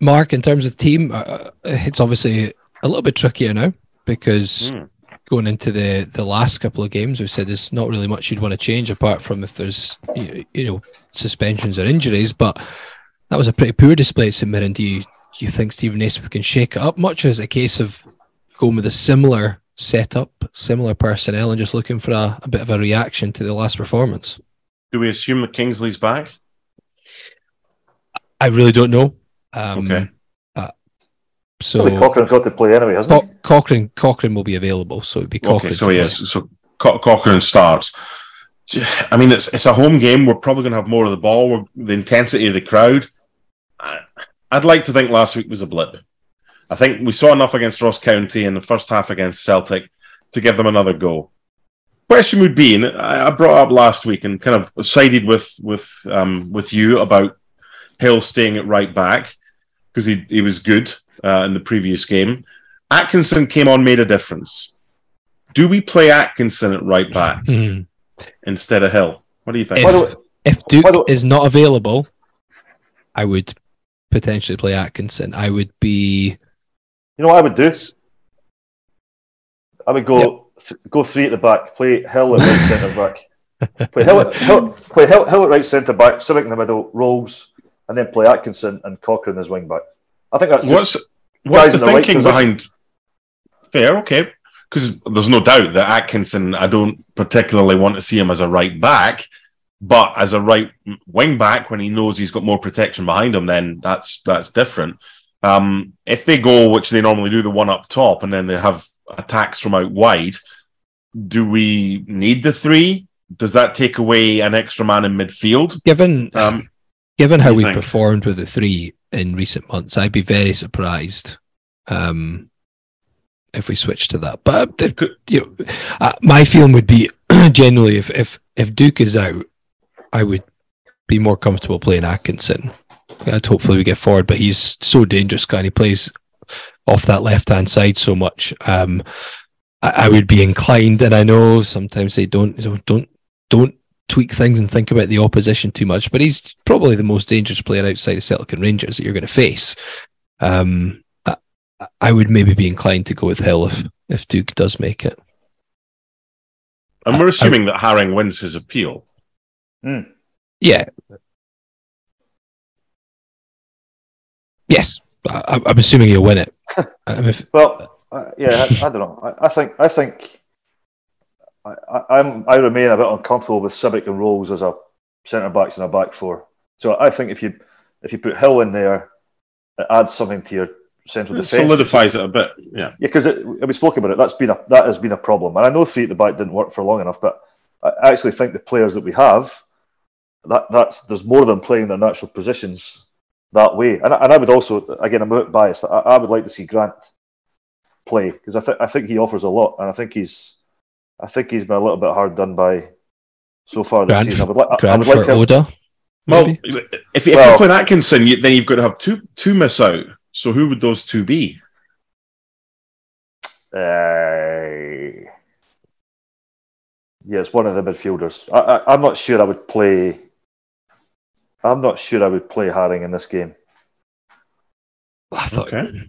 Mark, in terms of team, uh, it's obviously a little bit trickier now because Hmm. going into the the last couple of games, we've said there's not really much you'd want to change apart from if there's you you know suspensions or injuries. But that was a pretty poor display at St Mirren. Do you do you think Steven Naismith can shake it up much? Is a case of going with a similar setup, similar personnel, and just looking for a, a bit of a reaction to the last performance? Do we assume that Kingsley's back? I really don't know. Um, Okay. uh, So so Cochrane's got to play anyway, hasn't he? Cochrane Cochrane will be available, so it'd be Cochrane. Okay, so to play. yes, so Co- Cochrane starts. I mean, it's it's a home game. We're probably going to have more of the ball. We're, the intensity of the crowd. I, I'd like to think last week was a blip. I think we saw enough against Ross County in the first half against Celtic to give them another go. Question would be, and I I brought up last week and kind of sided with with um, with you about Hill staying at right back because he he was good uh, in the previous game. Atkinson came on, made a difference. Do we play Atkinson at right back Hmm. instead of Hill? What do you think? If- By the If Duk By the- is not available, I would potentially play Atkinson. I would be You know what I would do? I would go th- go three at the back, play Hill at right centre back, play Hill at, Hill, play Hill, Hill at right centre back, Sibbick in the middle, Rowles, and then play Atkinson and Cochrane as wing back. I think that's just, what's what's the the thinking position. behind? Fair, okay, because there's no doubt that Atkinson. I don't particularly want to see him as a right back, but as a right wing back, when he knows he's got more protection behind him, then that's that's different. Um, if they go, which they normally do, the one up top, and then they have attacks from out wide, do we need the three? Does that take away an extra man in midfield? given Um, given how we've think? performed with the three in recent months. I'd be very surprised um, if we switch to that. But uh, you know, uh, my feeling would be generally if if if Duk is out, I would be more comfortable playing Atkinson. And hopefully we get forward, but he's so dangerous, guy. and He plays off that left hand side so much. Um, I, I would be inclined, and I know sometimes they don't don't don't tweak things and think about the opposition too much, but he's probably the most dangerous player outside of Celtic and Rangers that you're going to face. Um, I, I would maybe be inclined to go with Hill if if Duk does make it. and we're assuming that Haring wins his appeal. Yeah. Yes, I, I'm assuming he'll win it. Um, if, well, uh, yeah, I, I don't know. I, I think I think I, I, I'm I remain a bit uncomfortable with Sibbick and Rowles as a centre backs and a back four. So I think if you if you put Hill in there, it adds something to your central It defence. solidifies it a bit. Yeah. Yeah, because we spoke about it. That's been a that has been a problem, and I know three at the back didn't work for long enough. But I actually think the players that we have, that that's there's more than playing their natural positions that way. And, I- and I would also, again, I'm a bit biased. I, I would like to see Grant play because I think I think he offers a lot, and I think he's I think he's been a little bit hard done by so far this Grant, season. I would like I Grant would like for him, Oda. Well, maybe? if, if Well- you put Atkinson, you, then you've got to have two two miss out. So who would those two be? Uh, yeah, it's one of the midfielders. I, I, I'm not sure I would play. I'm not sure I would play Haring in this game. I thought, Okay.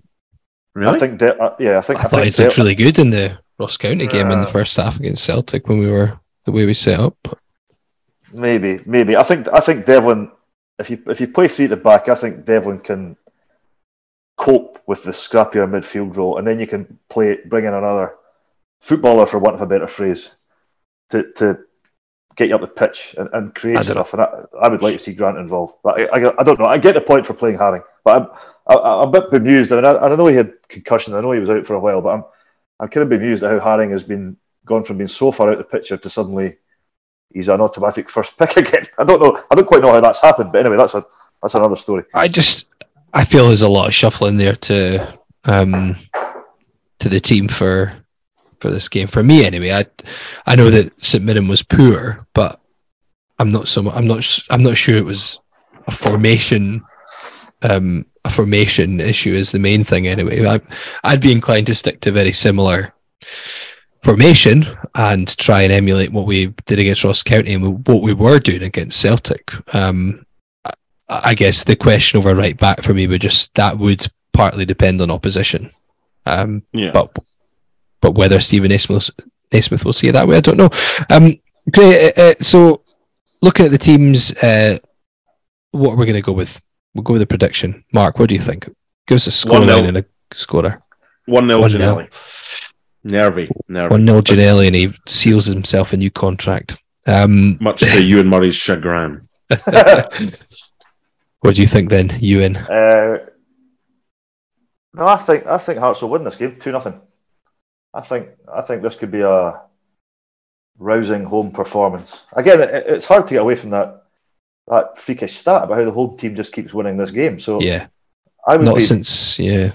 Really? I think, De- uh, yeah, I think I thought think he looked De- really good in the Ross County game in the first half against Celtic when we were the way we set up. Maybe, maybe. I think, I think Devlin. If you if you play three at the back, I think Devlin can cope with the scrappier midfield role, and then you can play bring in another footballer, for want of a better phrase, to to get you up the pitch and, and create I stuff. And I, I would like to see Grant involved, but I, I, I don't know. I get the point for playing Haring, but I'm I, I'm a bit bemused. I mean, I, I know he had concussion. I know he was out for a while, but I'm I'm kind of bemused at how Haring has been gone from being so far out of the picture to suddenly he's an automatic first pick again. I don't know. I don't quite know how that's happened, but anyway, that's a that's another story. I just I feel there's a lot of shuffling there to um to the team for for this game. For me, anyway, I I know that St Mirren was poor, but I'm not so I'm not I'm not sure it was a formation um a formation issue is the main thing anyway. I, I'd be inclined to stick to very similar formation and try and emulate what we did against Ross County and what we were doing against Celtic. Um, I- I guess the question over right back for me would just that would partly depend on opposition. Um, yeah. but but whether Steven Naismith, Naismith will see it that way, I don't know. Um, great. Uh, uh, so looking at the teams, uh, what are we going to go with? We'll go with the prediction. Mark, what do you think? Give us a score line and a scorer. One 0 One Ginnelly. Nervy, nervy. One 0 Ginnelly, and he seals himself a new contract. Um, Much to Ewan Murray's chagrin. what do you think then, Ewan? Uh, no, I think I think Hearts will win this game two nothing. I think I think this could be a rousing home performance. Again, it, it's hard to get away from that that freakish stat about how the home team just keeps winning this game. So Yeah, I would not be. since yeah,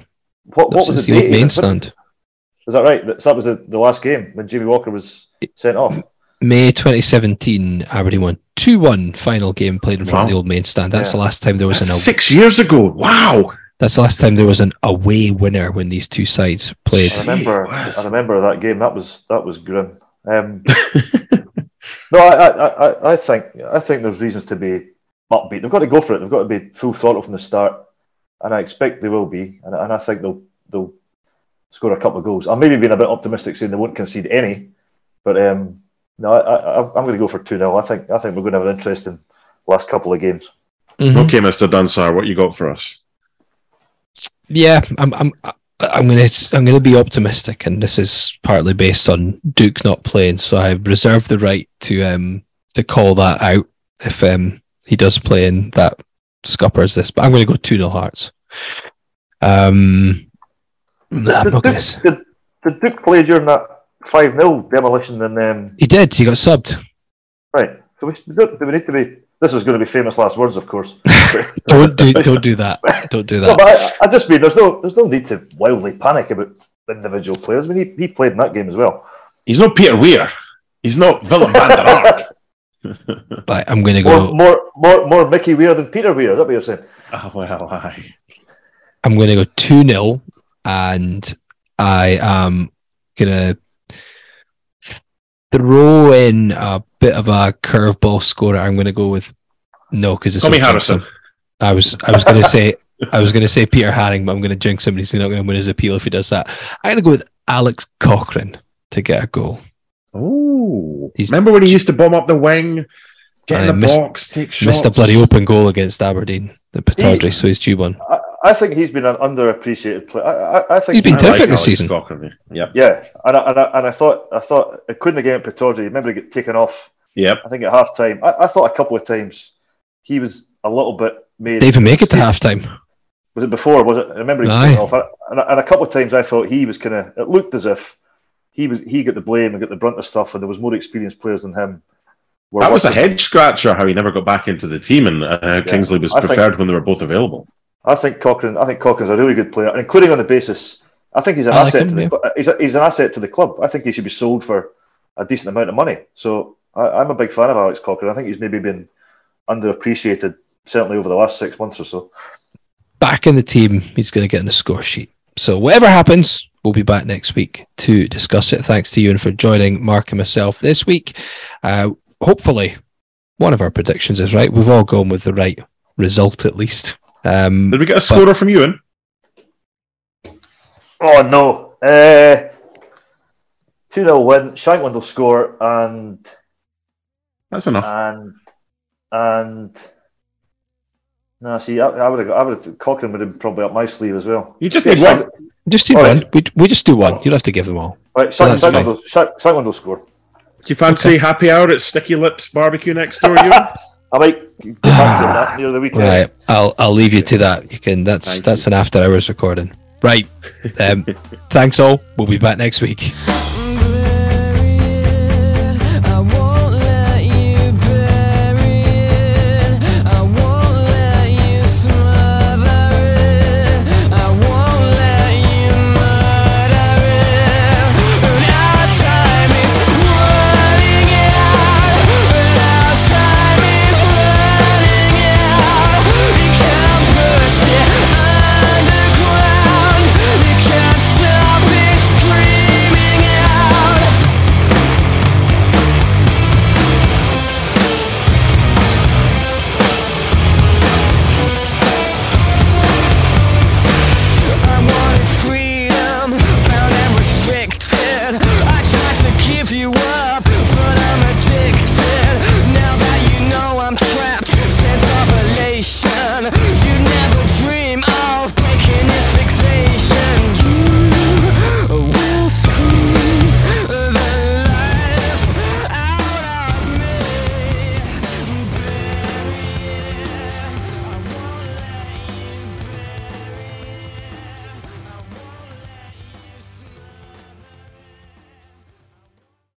what, what since was the the old main even? stand. Is that right? That, so that was the, the last game when Jimmy Walker was sent off. May 2017, Aberdeen won 2 1 final game played in front of the old main stand. That's Yeah. the last time there was an Six years ago. Wow. that's the last time there was an away winner when these two sides played. I remember. I remember that game. That was that was grim. Um, no, I, I, I, I think I think there's reasons to be upbeat. They've got to go for it. They've got to be full throttle from the start, and I expect they will be. And, and I think they'll they'll score a couple of goals. I'm maybe being a bit optimistic, saying they won't concede any, but um, no, I, I, I'm going to go for two 0 I think I think we're going to have an interesting last couple of games. Mhm. Okay, Mr. Dunsar, what you got for us? Yeah, I'm I'm I'm gonna I'm gonna be optimistic, and this is partly based on Duk not playing, so I reserve the right to um to call that out if um he does play in that scupper as this. But I'm gonna go two 0 Hearts. Um, I'm not Did gonna. Duk, did, did Duk play during that five 0 demolition? And um, He did. He got subbed. right, so we, do we need to be. This is going to be famous last words, of course. Don't do don't do that. Don't do No, that. but I, I just mean there's no there's no need to wildly panic about individual players. I mean, he, he played in that game as well. He's not Peter Weir. He's not Willem van der Ark. Right, I'm gonna go. more more more Mickey Weir than Peter Weir. Is that what you're saying? oh, well, aye. I'm going to go 2 0, and I am going to throw in a bit of a curveball scorer. I'm going to go with no, because it's Tommy so Harrison. close. I was I was going to say I was going to say Peter Haring, but I'm going to jinx him. He's not going to win his appeal if he does that. I'm going to go with Alex Cochrane to get a goal. Oh, He's- remember when he used to bomb up the wing, get in the missed- box, take shots? Missed a bloody open goal against Aberdeen, the Pittodrie, so he's due one. I, I think he's been an underappreciated player. I, I, I think He's been I terrific like this season. Cochrane. Yep, Yeah, and I, and I, and I thought I thought it couldn't have get Pittodrie. Remember, he get taken off. Yeah. I think at half time. I, I thought a couple of times he was a little bit made. They even make it to half time. Was it before? Was it? I remember he Aye. off, and, and a couple of times I thought he was kind of. It looked as if he was he got the blame and got the brunt of stuff, and there was more experienced players than him. That was a working. head scratcher how he never got back into the team, and uh, Kingsley was I think- preferred when they were both available. I think Cochrane. I think Cochrane's a really good player, including on the basis. I think he's an I like asset him, to the. yeah. He's, a, he's an asset to the club. I think he should be sold for a decent amount of money. So I, I'm a big fan of Alex Cochrane. I think he's maybe been underappreciated, certainly over the last six months or so. back in the team. He's going to get in the score sheet. So whatever happens, we'll be back next week to discuss it. Thanks to Ewan for joining Mark and myself this week. Uh, hopefully, one of our predictions is right. We've all gone with the right result at least. Um, Did we get a scorer from Ewan? Oh no! Uh, Two 0 win. Shankland will score, and That's enough. and and. No, see, I, I would have. I would have. Cochrane would have been probably up my sleeve as well. you just Yeah, need one. Just do one. right. We, we just do one. You'll have to give them all. Right, So Shank- that's fine. Shankland will, Shank- Shankland will score. Do you fancy happy hour at Sticky Lips Barbecue next door, Ewan? I might get back to that near the weekend. Right. I'll I'll leave you to that. You can. That's Thank that's an after hours recording. Right. Um, thanks all. We'll be back next week.